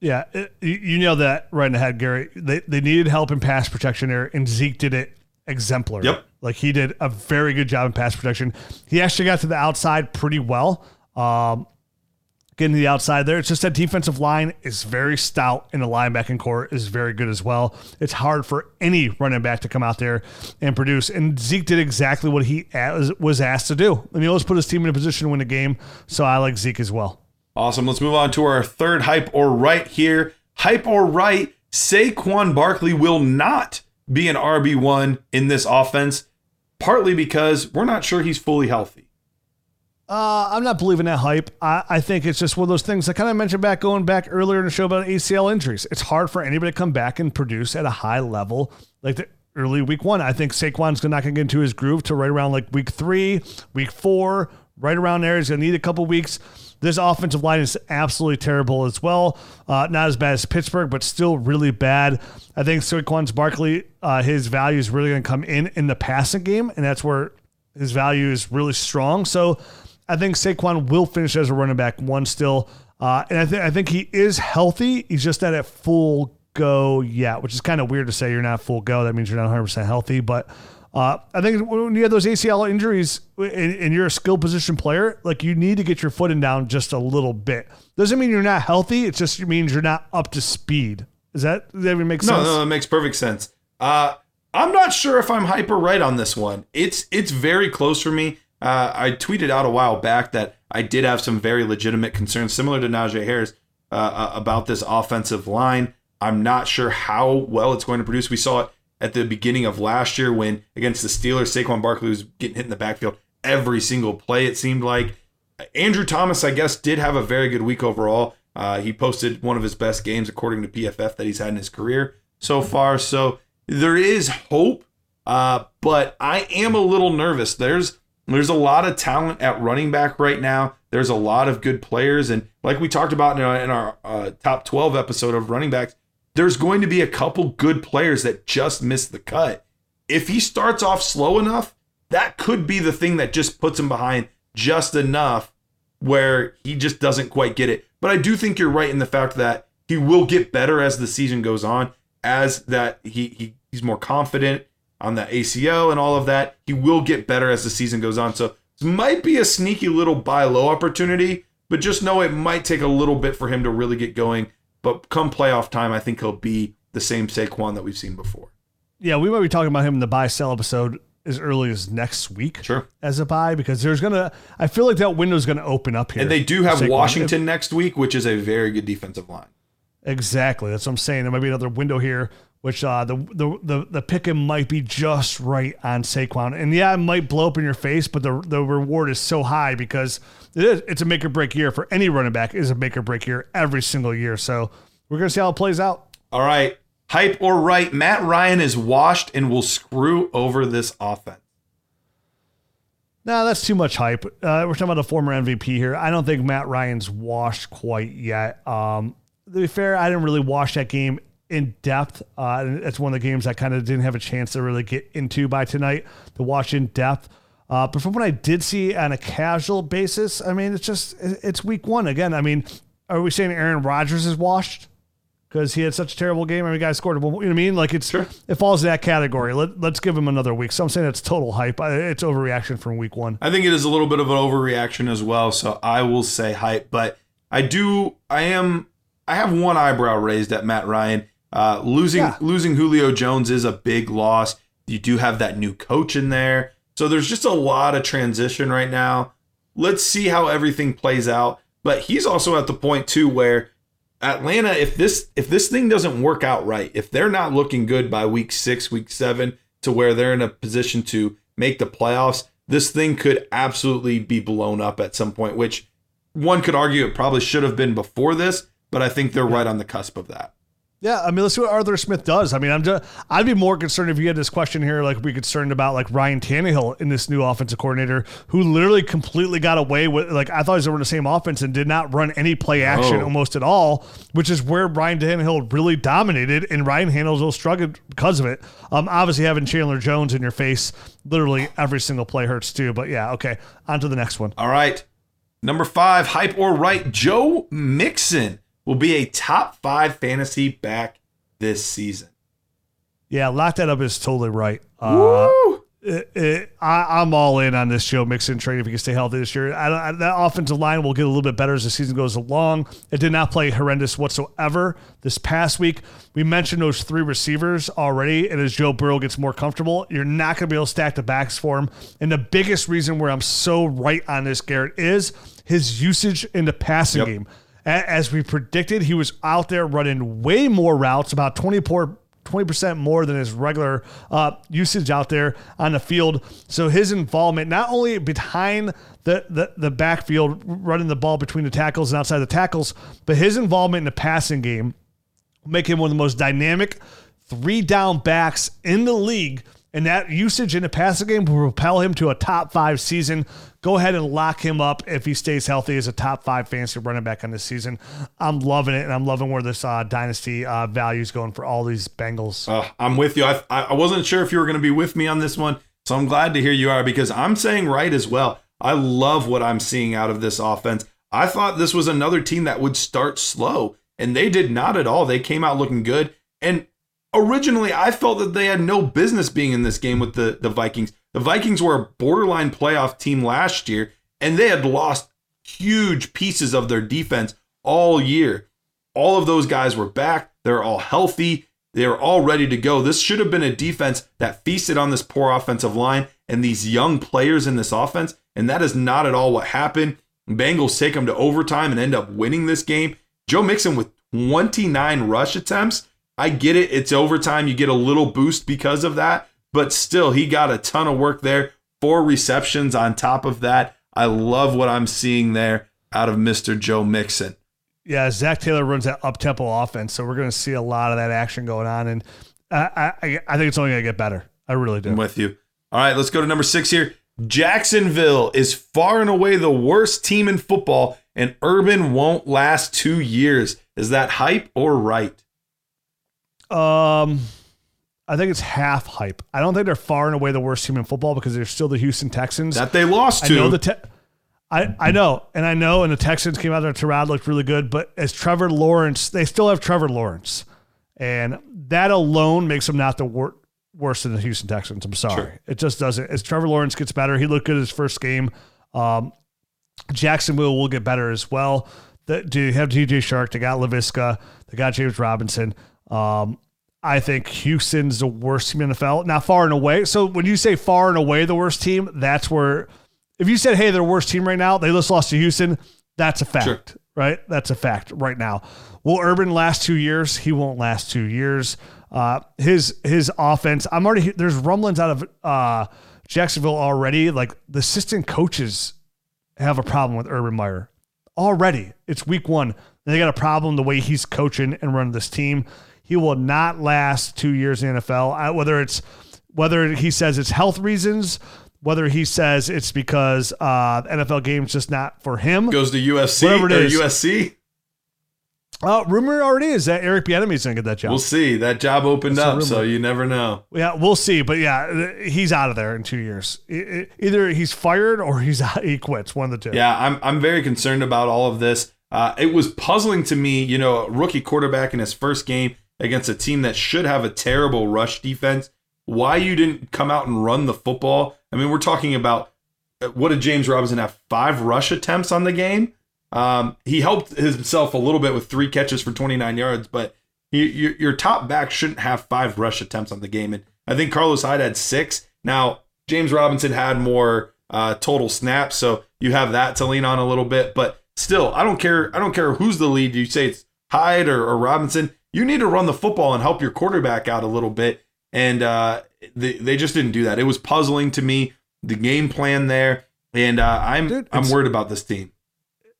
Yeah, it- you you nailed that right in the head, Gary. They they needed help in pass protection there, and Zeke did it exemplary. Yep. like he did a very good job in pass protection. He actually got to the outside pretty well. Um, getting to the outside there, it's just that defensive line is very stout, and the linebacking core is very good as well. It's hard for any running back to come out there and produce, and Zeke did exactly what he was asked to do. And he always put his team in a position to win the game. So I like Zeke as well. Awesome. Let's move on to our third hype or right here. Hype or right, Saquon Barkley will not be an RB1 in this offense, partly because we're not sure he's fully healthy. Uh, I'm not believing that hype. I, I think it's just one of those things I kind of mentioned back going back earlier in the show about ACL injuries. It's hard for anybody to come back and produce at a high level like the early week one. I think Saquon's not going to get into his groove till right around like week three, week four, right around there. He's going to need a couple weeks. This offensive line is absolutely terrible as well. Uh, not as bad as Pittsburgh, but still really bad. I think Saquon's Barkley, uh, his value is really going to come in in the passing game, and that's where his value is really strong. So I think Saquon will finish as a running back one still, uh, and I think I think he is healthy. He's just not at full go yet, which is kind of weird to say you're not full go. That means you're not 100 percent healthy. But uh, I think when you have those ACL injuries and, and you're a skill position player, like you need to get your footing down just a little bit. Doesn't mean you're not healthy. It just means you're not up to speed. Is that does that even make No, sense? No, no, that makes perfect sense. Uh, I'm not sure if I'm hyper right on this one. It's it's very close for me. Uh, I tweeted out a while back that I did have some very legitimate concerns, similar to Najee Harris, uh, uh, about this offensive line. I'm not sure how well it's going to produce. We saw it at the beginning of last year when against the Steelers, Saquon Barkley was getting hit in the backfield every single play. It seemed like Andrew Thomas, I guess, did have a very good week overall. Uh, he posted one of his best games according to PFF that he's had in his career so far. So there is hope, uh, but I am a little nervous. There's there's a lot of talent at running back right now. There's a lot of good players, and like we talked about in our, in our uh, top 12 episode of running backs, there's going to be a couple good players that just miss the cut. If he starts off slow enough, that could be the thing that just puts him behind just enough where he just doesn't quite get it. But I do think you're right in the fact that he will get better as the season goes on, as that he, he he's more confident on the ACL and all of that. He will get better as the season goes on. So this might be a sneaky little buy low opportunity, but just know it might take a little bit for him to really get going. But come playoff time, I think he'll be the same Saquon that we've seen before. yeah, we might be talking about him in the buy sell episode as early as next week. Sure. As a buy because there's gonna I feel like that window's gonna open up here. And they do have Saquon. Washington next week, which is a very good defensive line. Exactly. That's what I'm saying. There might be another window here, which uh, the the the the pick might be just right on Saquon. And yeah, it might blow up in your face, but the the reward is so high because it is it's a make or break year for any running back. It is a make or break year every single year. So we're gonna see how it plays out. All right. Hype or right, Matt Ryan is washed and will screw over this offense. Nah, that's too much hype. Uh, we're talking about a former MVP here. I don't think Matt Ryan's washed quite yet. Um, to be fair, I didn't really watch that game in depth. Uh, and it's one of the games I kind of didn't have a chance to really get into by tonight to watch in depth. Uh, but from what I did see on a casual basis, I mean, it's just it's week one again. I mean, are we saying Aaron Rodgers is washed because he had such a terrible game? I mean, guy scored. You know what I mean? Like it's it falls in that category. Let, let's give him another week. So I'm saying it's total hype. It's overreaction from week one. I think it is a little bit of an overreaction as well, so I will say hype. But I do, I am, I have one eyebrow raised at Matt Ryan. Uh, losing Yeah. losing Julio Jones is a big loss. You do have that new coach in there, so there's just a lot of transition right now. Let's see how everything plays out. But he's also at the point too where Atlanta, if this if this thing doesn't work out right, if they're not looking good by week six, week seven, to where they're in a position to make the playoffs, this thing could absolutely be blown up at some point. Which one could argue it probably should have been before this, but I think they're right on the cusp of that. Yeah, I mean, let's see what Arthur Smith does. I mean, I'm just, I'd be more concerned if you had this question here, like be concerned about like Ryan Tannehill in this new offensive coordinator, who literally completely got away with like I thought he was over the same offense and did not run any play action Oh. almost at all, which is where Ryan Tannehill really dominated, and Ryan Tannehill struggled because of it. Um, obviously having Chandler Jones in your face, literally every single play hurts too. But yeah, okay, on to the next one. All right. Number five, hype or right, Joe Mixon will be a top five fantasy back this season. Yeah, lock that up is totally right. Uh, it, it, I, I'm all in on this Joe Mixon trade if he can stay healthy this year. I, don't- I, that offensive line will get a little bit better as the season goes along. It did not play horrendous whatsoever this past week. We mentioned those three receivers already, and as Joe Burrow gets more comfortable, you're not going to be able to stack the backs for him. And the biggest reason where I'm so right on this, Garrett, is his usage in the passing Yep. game. As we predicted, he was out there running way more routes, about 24 20% more than his regular uh, usage out there on the field. So his involvement, not only behind the, the, the backfield, running the ball between the tackles and outside the tackles, but his involvement in the passing game make him one of the most dynamic three down backs in the league. And that usage in the passing game will propel him to a top five season. Go ahead and lock him up if he stays healthy as a top five fantasy running back on this season. I'm loving it, and I'm loving where this uh, dynasty uh, value is going for all these Bengals. Uh, I'm with you. I, I I wasn't sure if you were going to be with me on this one, so I'm glad to hear you are because I'm saying right as well. I love what I'm seeing out of this offense. I thought this was another team that would start slow, and they did not at all. They came out looking good. And originally, I felt that they had no business being in this game with the, the Vikings. The Vikings were a borderline playoff team last year, and they had lost huge pieces of their defense all year. All of those guys were back. They're all healthy. They're all ready to go. This should have been a defense that feasted on this poor offensive line and these young players in this offense. And that is not at all what happened. Bengals take them to overtime and end up winning this game. Joe Mixon with 29 rush attempts. I get it. It's overtime. You get a little boost because of that. But still, he got a ton of work there. Four receptions on top of that. I love what I'm seeing there out of Mr. Joe Mixon. Yeah, Zac Taylor runs that up tempo offense, so we're going to see a lot of that action going on, and I I, I think it's only going to get better. I really do. I'm with you. All right, let's go to number six here. Jacksonville is far and away the worst team in football, and Urban won't last two years. Is that hype or right? Um, I think it's half hype. I don't think they're far and away the worst team in football because they're still the Houston Texans. That they lost I to. know the te- I, I know, and I know, and the Texans came out there. Tyrod looked really good, but as Trevor Lawrence, they still have Trevor Lawrence, and that alone makes them not the wor- worse than the Houston Texans. I'm sorry, Sure. it just doesn't. As Trevor Lawrence gets better, he looked good his first game. Um, Jacksonville will get better as well. The, do you have DJ Chark? They got Laviska. They got James Robinson. Um, I think Houston's the worst team in the NFL. Not far and away. So when you say far and away the worst team, that's where. If you said, "Hey, they're the worst team right now," they just lost to Houston. That's a fact, Sure. right? That's a fact right now. Will Urban last two years? He won't last two years. Uh, his his offense. I'm already there's rumblings out of uh, Jacksonville already. Like the assistant coaches have a problem with Urban Meyer already. It's week one. They got a problem the way he's coaching and running this team. He will not last two years in the NFL. I, whether it's whether he says it's health reasons, whether he says it's because uh, NFL games just not for him. Goes to UFC Whatever it is. USC. Uh, rumor already is that Eric Bieniemy's gonna get that job. We'll see. That job opened That's up, so you never know. Yeah, we'll see. But yeah, he's out of there in two years. Either he's fired or he's he quits. One of the two. Yeah, I'm I'm very concerned about all of this. Uh, it was puzzling to me, you know, a rookie quarterback in his first game against a team that should have a terrible rush defense. Why you didn't come out and run the football? I mean, we're talking about uh, what did James Robinson have? Five rush attempts on the game. Um, he helped himself a little bit with three catches for 29 yards, but you, your, your top back shouldn't have five rush attempts on the game. And I think Carlos Hyde had six. Now, James Robinson had more uh, total snaps, so you have that to lean on a little bit. But still, I don't care. I don't care who's the lead. You say it's Hyde or, or Robinson. You need to run the football and help your quarterback out a little bit. And uh, they, they just didn't do that. It was puzzling to me the game plan there, and uh, I'm Dude, I'm worried about this team.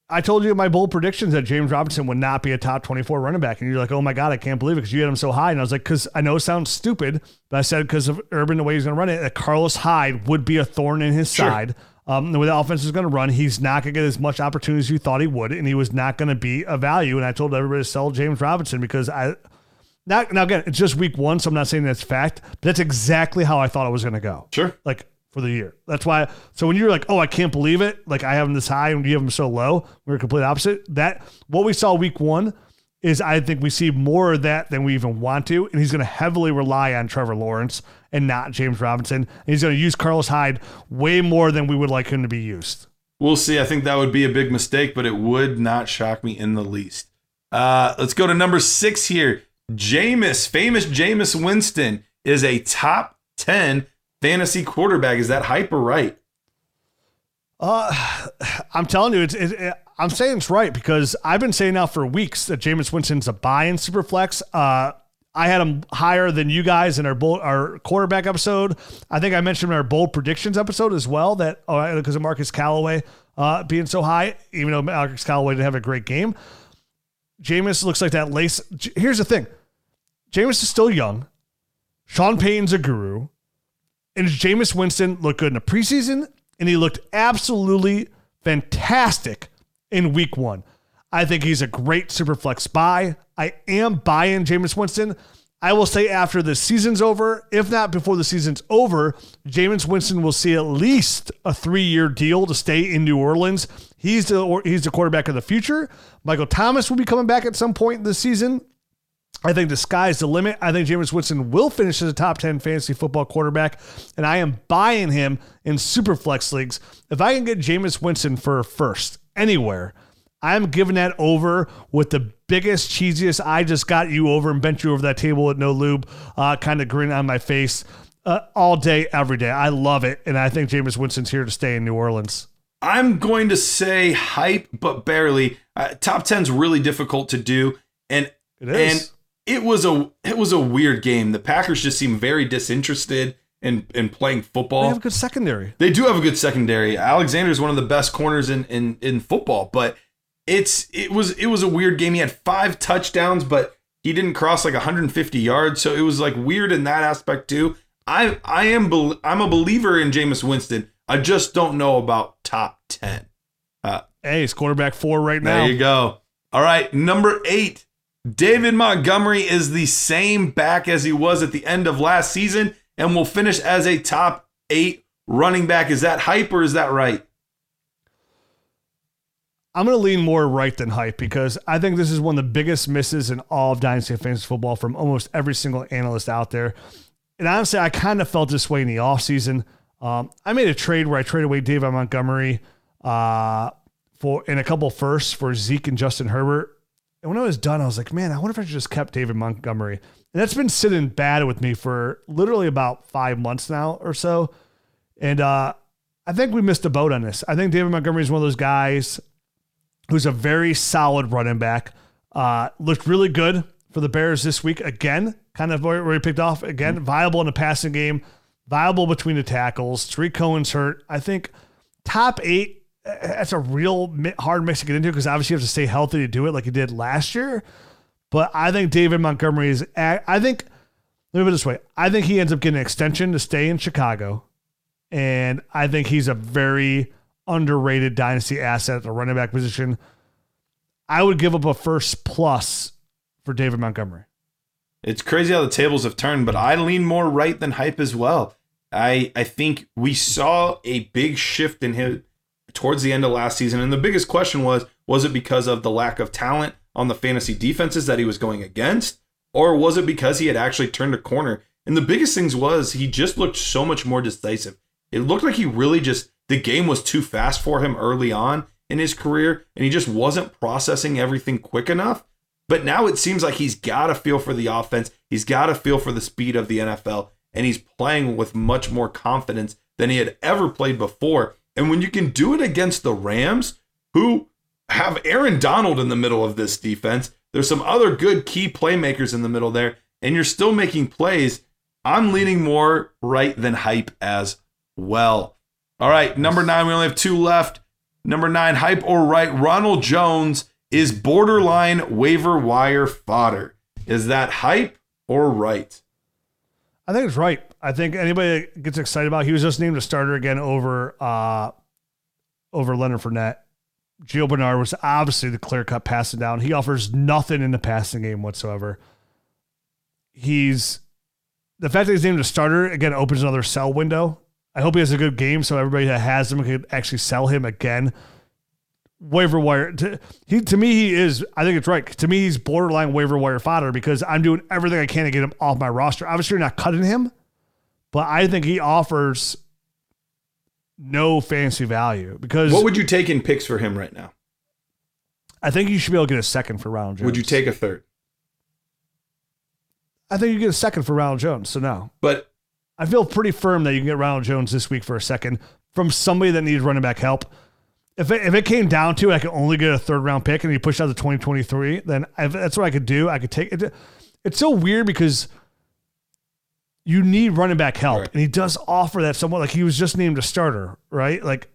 I told you my bold predictions that James Robinson would not be a top 24 running back. And you're like, oh my God, I can't believe it because you had him so high. And I was like, because I know it sounds stupid, but I said because of Urban, the way he's going to run it, that Carlos Hyde would be a thorn in his Sure. side. Um, the way the offense is going to run, he's not going to get as much opportunity as you thought he would. And he was not going to be a value. And I told everybody to sell James Robinson because I, not, now again, it's just week one. So I'm not saying that's fact, but that's exactly how I thought it was going to go Sure. like for the year. That's why. So when you're like, oh, I can't believe it, like I have him this high and you have him so low, we're complete opposite. That what we saw week one is I think we see more of that than we even want to, and he's going to heavily rely on Trevor Lawrence and not James Robinson. And he's going to use Carlos Hyde way more than we would like him to be used. We'll see. I think that would be a big mistake, but it would not shock me in the least. Uh, let's go to number six here. Jameis, famous Jameis Winston, is a top 10 fantasy quarterback. Is that hype or right? Uh, I'm telling you, it's. It, it, I'm saying it's right because I've been saying now for weeks that Jameis Winston's a buy in Superflex. Uh, I had him higher than you guys in our bold, our quarterback episode. I think I mentioned in our bold predictions episode as well that oh, because of Marquez Callaway uh, being so high, even though Marquez Callaway didn't have a great game. Jameis looks like that lace. Here's the thing: Jameis is still young. Sean Payton's a guru, and Jameis Winston looked good in the preseason, and he looked absolutely fantastic in Week One. I think he's a great super flex buy. I am buying Jameis Winston. I will say after the season's over, if not before the season's over, Jameis Winston will see at least a three-year deal to stay in New Orleans. He's the he's the quarterback of the future. Michael Thomas will be coming back at some point this season. I think the sky's the limit. I think Jameis Winston will finish as a top 10 fantasy football quarterback, and I am buying him in super flex leagues. If I can get Jameis Winston for first anywhere, I'm giving that over with the biggest, cheesiest, I just got you over and bent you over that table with no lube uh, kind of grin on my face uh, all day, every day. I love it, and I think Jameis Winston's here to stay in New Orleans. I'm going to say hype, but barely. Uh, top 10's really difficult to do. And It. And it was a it was a weird game. The Packers just seem very disinterested in in playing football. They have a good secondary. They do have a good secondary. Alexander is one of the best corners in in in football, but it's it was it was a weird game. He had five touchdowns, but he didn't cross like 150 yards, so it was like weird in that aspect too. I I am I'm a believer in Jameis Winston. I just don't know about top 10. Uh, hey, it's quarterback four right now. There you go. All right, number eight. David Montgomery is the same back as he was at the end of last season and will finish as a top eight running back. Is that hype or is that right? I'm going to lean more right than hype because I think this is one of the biggest misses in all of Dynasty Fantasy Football from almost every single analyst out there. And honestly, I kind of felt this way in the offseason. Um, I made a trade where I traded away David Montgomery uh, for in a couple firsts for Zeke and Justin Herbert. And when I was done, I was like, man, I wonder if I just kept David Montgomery. And that's been sitting bad with me for literally about five months now or so. And uh, I think we missed a boat on this. I think David Montgomery is one of those guys who's a very solid running back. Uh, looked really good for the Bears this week again. Kind of where where he picked off again. Viable in the passing game, viable between the tackles. Tarik Cohen's hurt. I think top eight. uh, That's a real hard mix to get into because obviously you have to stay healthy to do it, like he did last year. But I think David Montgomery is. I think let me put it this way. I think he ends up getting an extension to stay in Chicago, and I think he's a very underrated dynasty asset at the running back position. I would give up a first plus for David Montgomery. It's crazy how the tables have turned, but I lean more right than hype as well. I I think we saw a big shift in him towards the end of last season, and the biggest question was was it because of the lack of talent on the fantasy defenses that he was going against, or was it because he had actually turned a corner? And the biggest things was he just looked so much more decisive. It looked like he really just the game was too fast for him early on in his career, and he just wasn't processing everything quick enough. But now it seems like he's got a feel for the offense. He's got a feel for the speed of the NFL, and he's playing with much more confidence than he had ever played before. And when you can do it against the Rams, who have Aaron Donald in the middle of this defense, there's some other good key playmakers in the middle there, and you're still making plays. I'm leaning more right than hype as well. All right, number nine, we only have two left. Number nine, hype or right, Ronald Jones is borderline waiver wire fodder. Is that hype or right? I think it's right. I think anybody that gets excited about, he was just named a starter again over uh over Leonard Fournette. Gio Bernard was obviously the clear cut passing down. He offers nothing in the passing game whatsoever. He's the fact that he's named a starter again opens another sell window. I hope he has a good game so everybody that has him can actually sell him again. Waiver wire. To, he to me he is. I think it's right. To me he's borderline waiver wire fodder because I'm doing everything I can to get him off my roster. Obviously, you're not cutting him, but I think he offers no fancy value because What would you take in picks for him right now? I think you should be able to get a second for Ronald Jones. Would you take a third? I think you get a second for Ronald Jones. So no, But I feel pretty firm that you can get Ronald Jones this week for a second from somebody that needs running back help. If it, if it came down to it, I could only get a third round pick and he pushed out to 2023, then that's what I could do. I could take it. It's so weird because you need running back help. Right. And he does offer that somewhat like he was just named a starter, right? Like,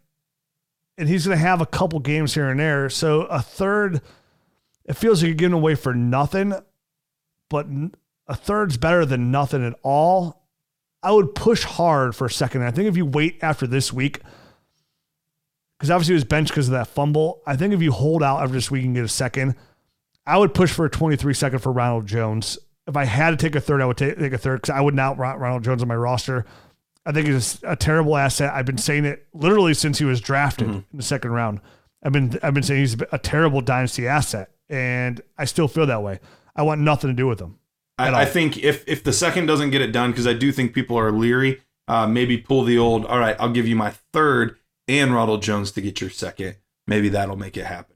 and he's going to have a couple games here and there. So a third, it feels like you're giving away for nothing, but a third's better than nothing at all. I would push hard for a second. I think if you wait after this week, because obviously he was benched because of that fumble. I think if you hold out after this week and get a second, I would push for a 23 second for Ronald Jones. If I had to take a third, I would take, take a third because I would not want Ronald Jones on my roster. I think he's a terrible asset. I've been saying it literally since he was drafted mm-hmm. in the second round. I've been I've been saying he's a terrible dynasty asset, and I still feel that way. I want nothing to do with him. I, I think if if the second doesn't get it done, because I do think people are leery, uh, maybe pull the old. All right, I'll give you my third and Ronald Jones to get your second. Maybe that'll make it happen.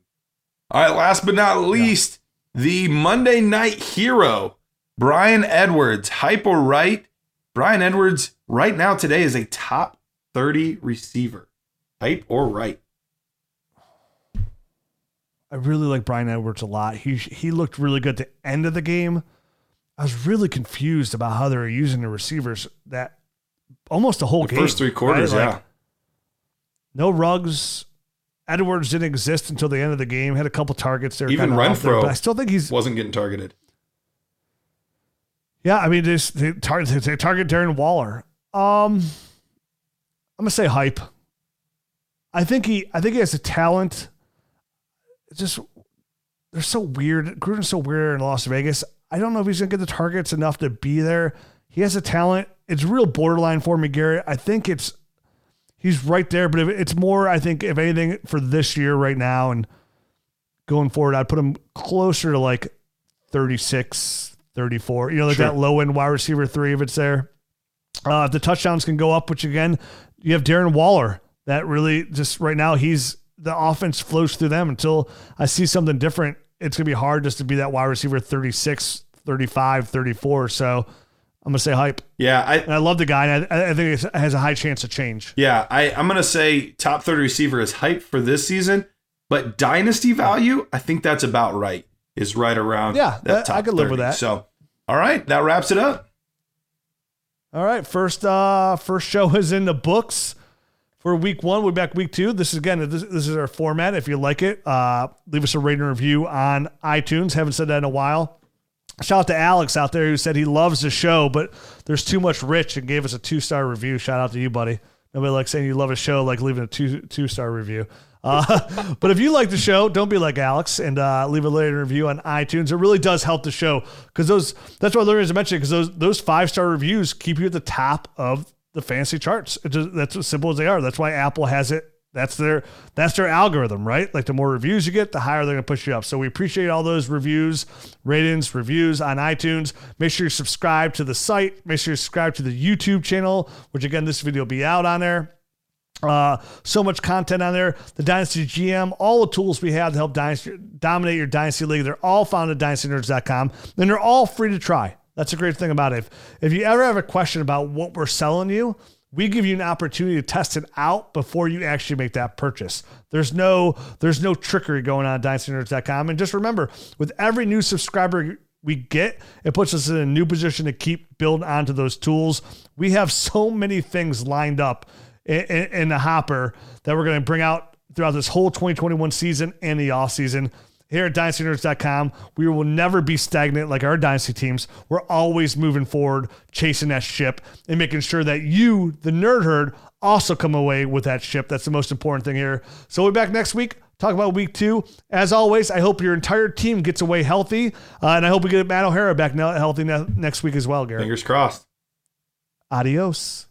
All right, last but not least, the Monday Night Hero, Bryan Edwards, hype or right? Bryan Edwards right now today is a top thirty receiver, hype or right? I really like Bryan Edwards a lot. He he looked really good at the end of the game. I was really confused about how they were using the receivers that almost the whole The game. first three quarters, right? yeah. Like, no Ruggs. Edwards didn't exist until the end of the game. Had a couple targets there. Even kinda there, Renfrow but I still think he's Wasn't getting targeted. yeah. I mean, they, they target they target Darren Waller. Um, I'm gonna say hype. I think he I think he has the talent. It's just they're so weird. Gruden's so weird in Las Vegas. I don't know if he's gonna get the targets enough to be there. He has a talent. It's real borderline for me, Garrett. I think it's he's right there, but if it's more, I think if anything for this year right now and going forward, I'd put him closer to like 36, 34. You know, like Sure. that low end wide receiver three if it's there. Uh, if the touchdowns can go up, which again, you have Darren Waller that really just right now he's the offense flows through them until I see something different. It's going to be hard just to be that wide receiver 36, 35, 34. So I'm going to say hype. Yeah, I, And I love the guy. And I, I think it has a high chance of change. Yeah, I, I'm gonna say top 30 receiver is hype for this season, but dynasty value, I think that's about right. Is right around Yeah, that I could live with that. So, all right, that wraps it up. All right, first uh first show is in the books for week one. We're back week two. This is again this, this is our format. If you like it, uh, leave us a rating review on iTunes. Haven't said that in a while. Shout out to Alex out there who said he loves the show, but there's too much rich and gave us a two star review. Shout out to you, buddy. Nobody likes saying you love a show like leaving a two two star review. Uh, but if you like the show, don't be like Alex and uh, leave a later review on iTunes. It really does help the show because those. That's why Larry is mentioning because those those five star reviews keep you at the top of the fancy charts. Just, that's as simple as they are. That's why Apple has it. That's their that's their algorithm, right? Like the more reviews you get, the higher they're gonna push you up. So we appreciate all those reviews, ratings, reviews on iTunes. Make sure you subscribe to the site. Make sure you subscribe to the YouTube channel, which again, this video will be out on there. Uh, so much content on there. The Dynasty GM, all the tools we have to help dynasty, dominate your Dynasty League, they're all found at dynastynerds.com. And they're all free to try. That's a great thing about it. If, if you ever have a question about what we're selling you, we give you an opportunity to test it out before you actually make that purchase. There's no there's no trickery going on at dynastynerds.com. And just remember, with every new subscriber we get, it puts us in a new position to keep building onto those tools. We have so many things lined up in, in, in the hopper that we're going to bring out throughout this whole 2021 season and the offseason. Here at dynastynerds.com, we will never be stagnant like our dynasty teams. We're always moving forward, chasing that ship, and making sure that you, the nerd herd, also come away with that ship. That's the most important thing here. So we'll be back next week. Talk about week two. As always, I hope your entire team gets away healthy, uh, and I hope we get Matt O'Hara back now healthy ne- next week as well, Garrett. Fingers crossed. Adios.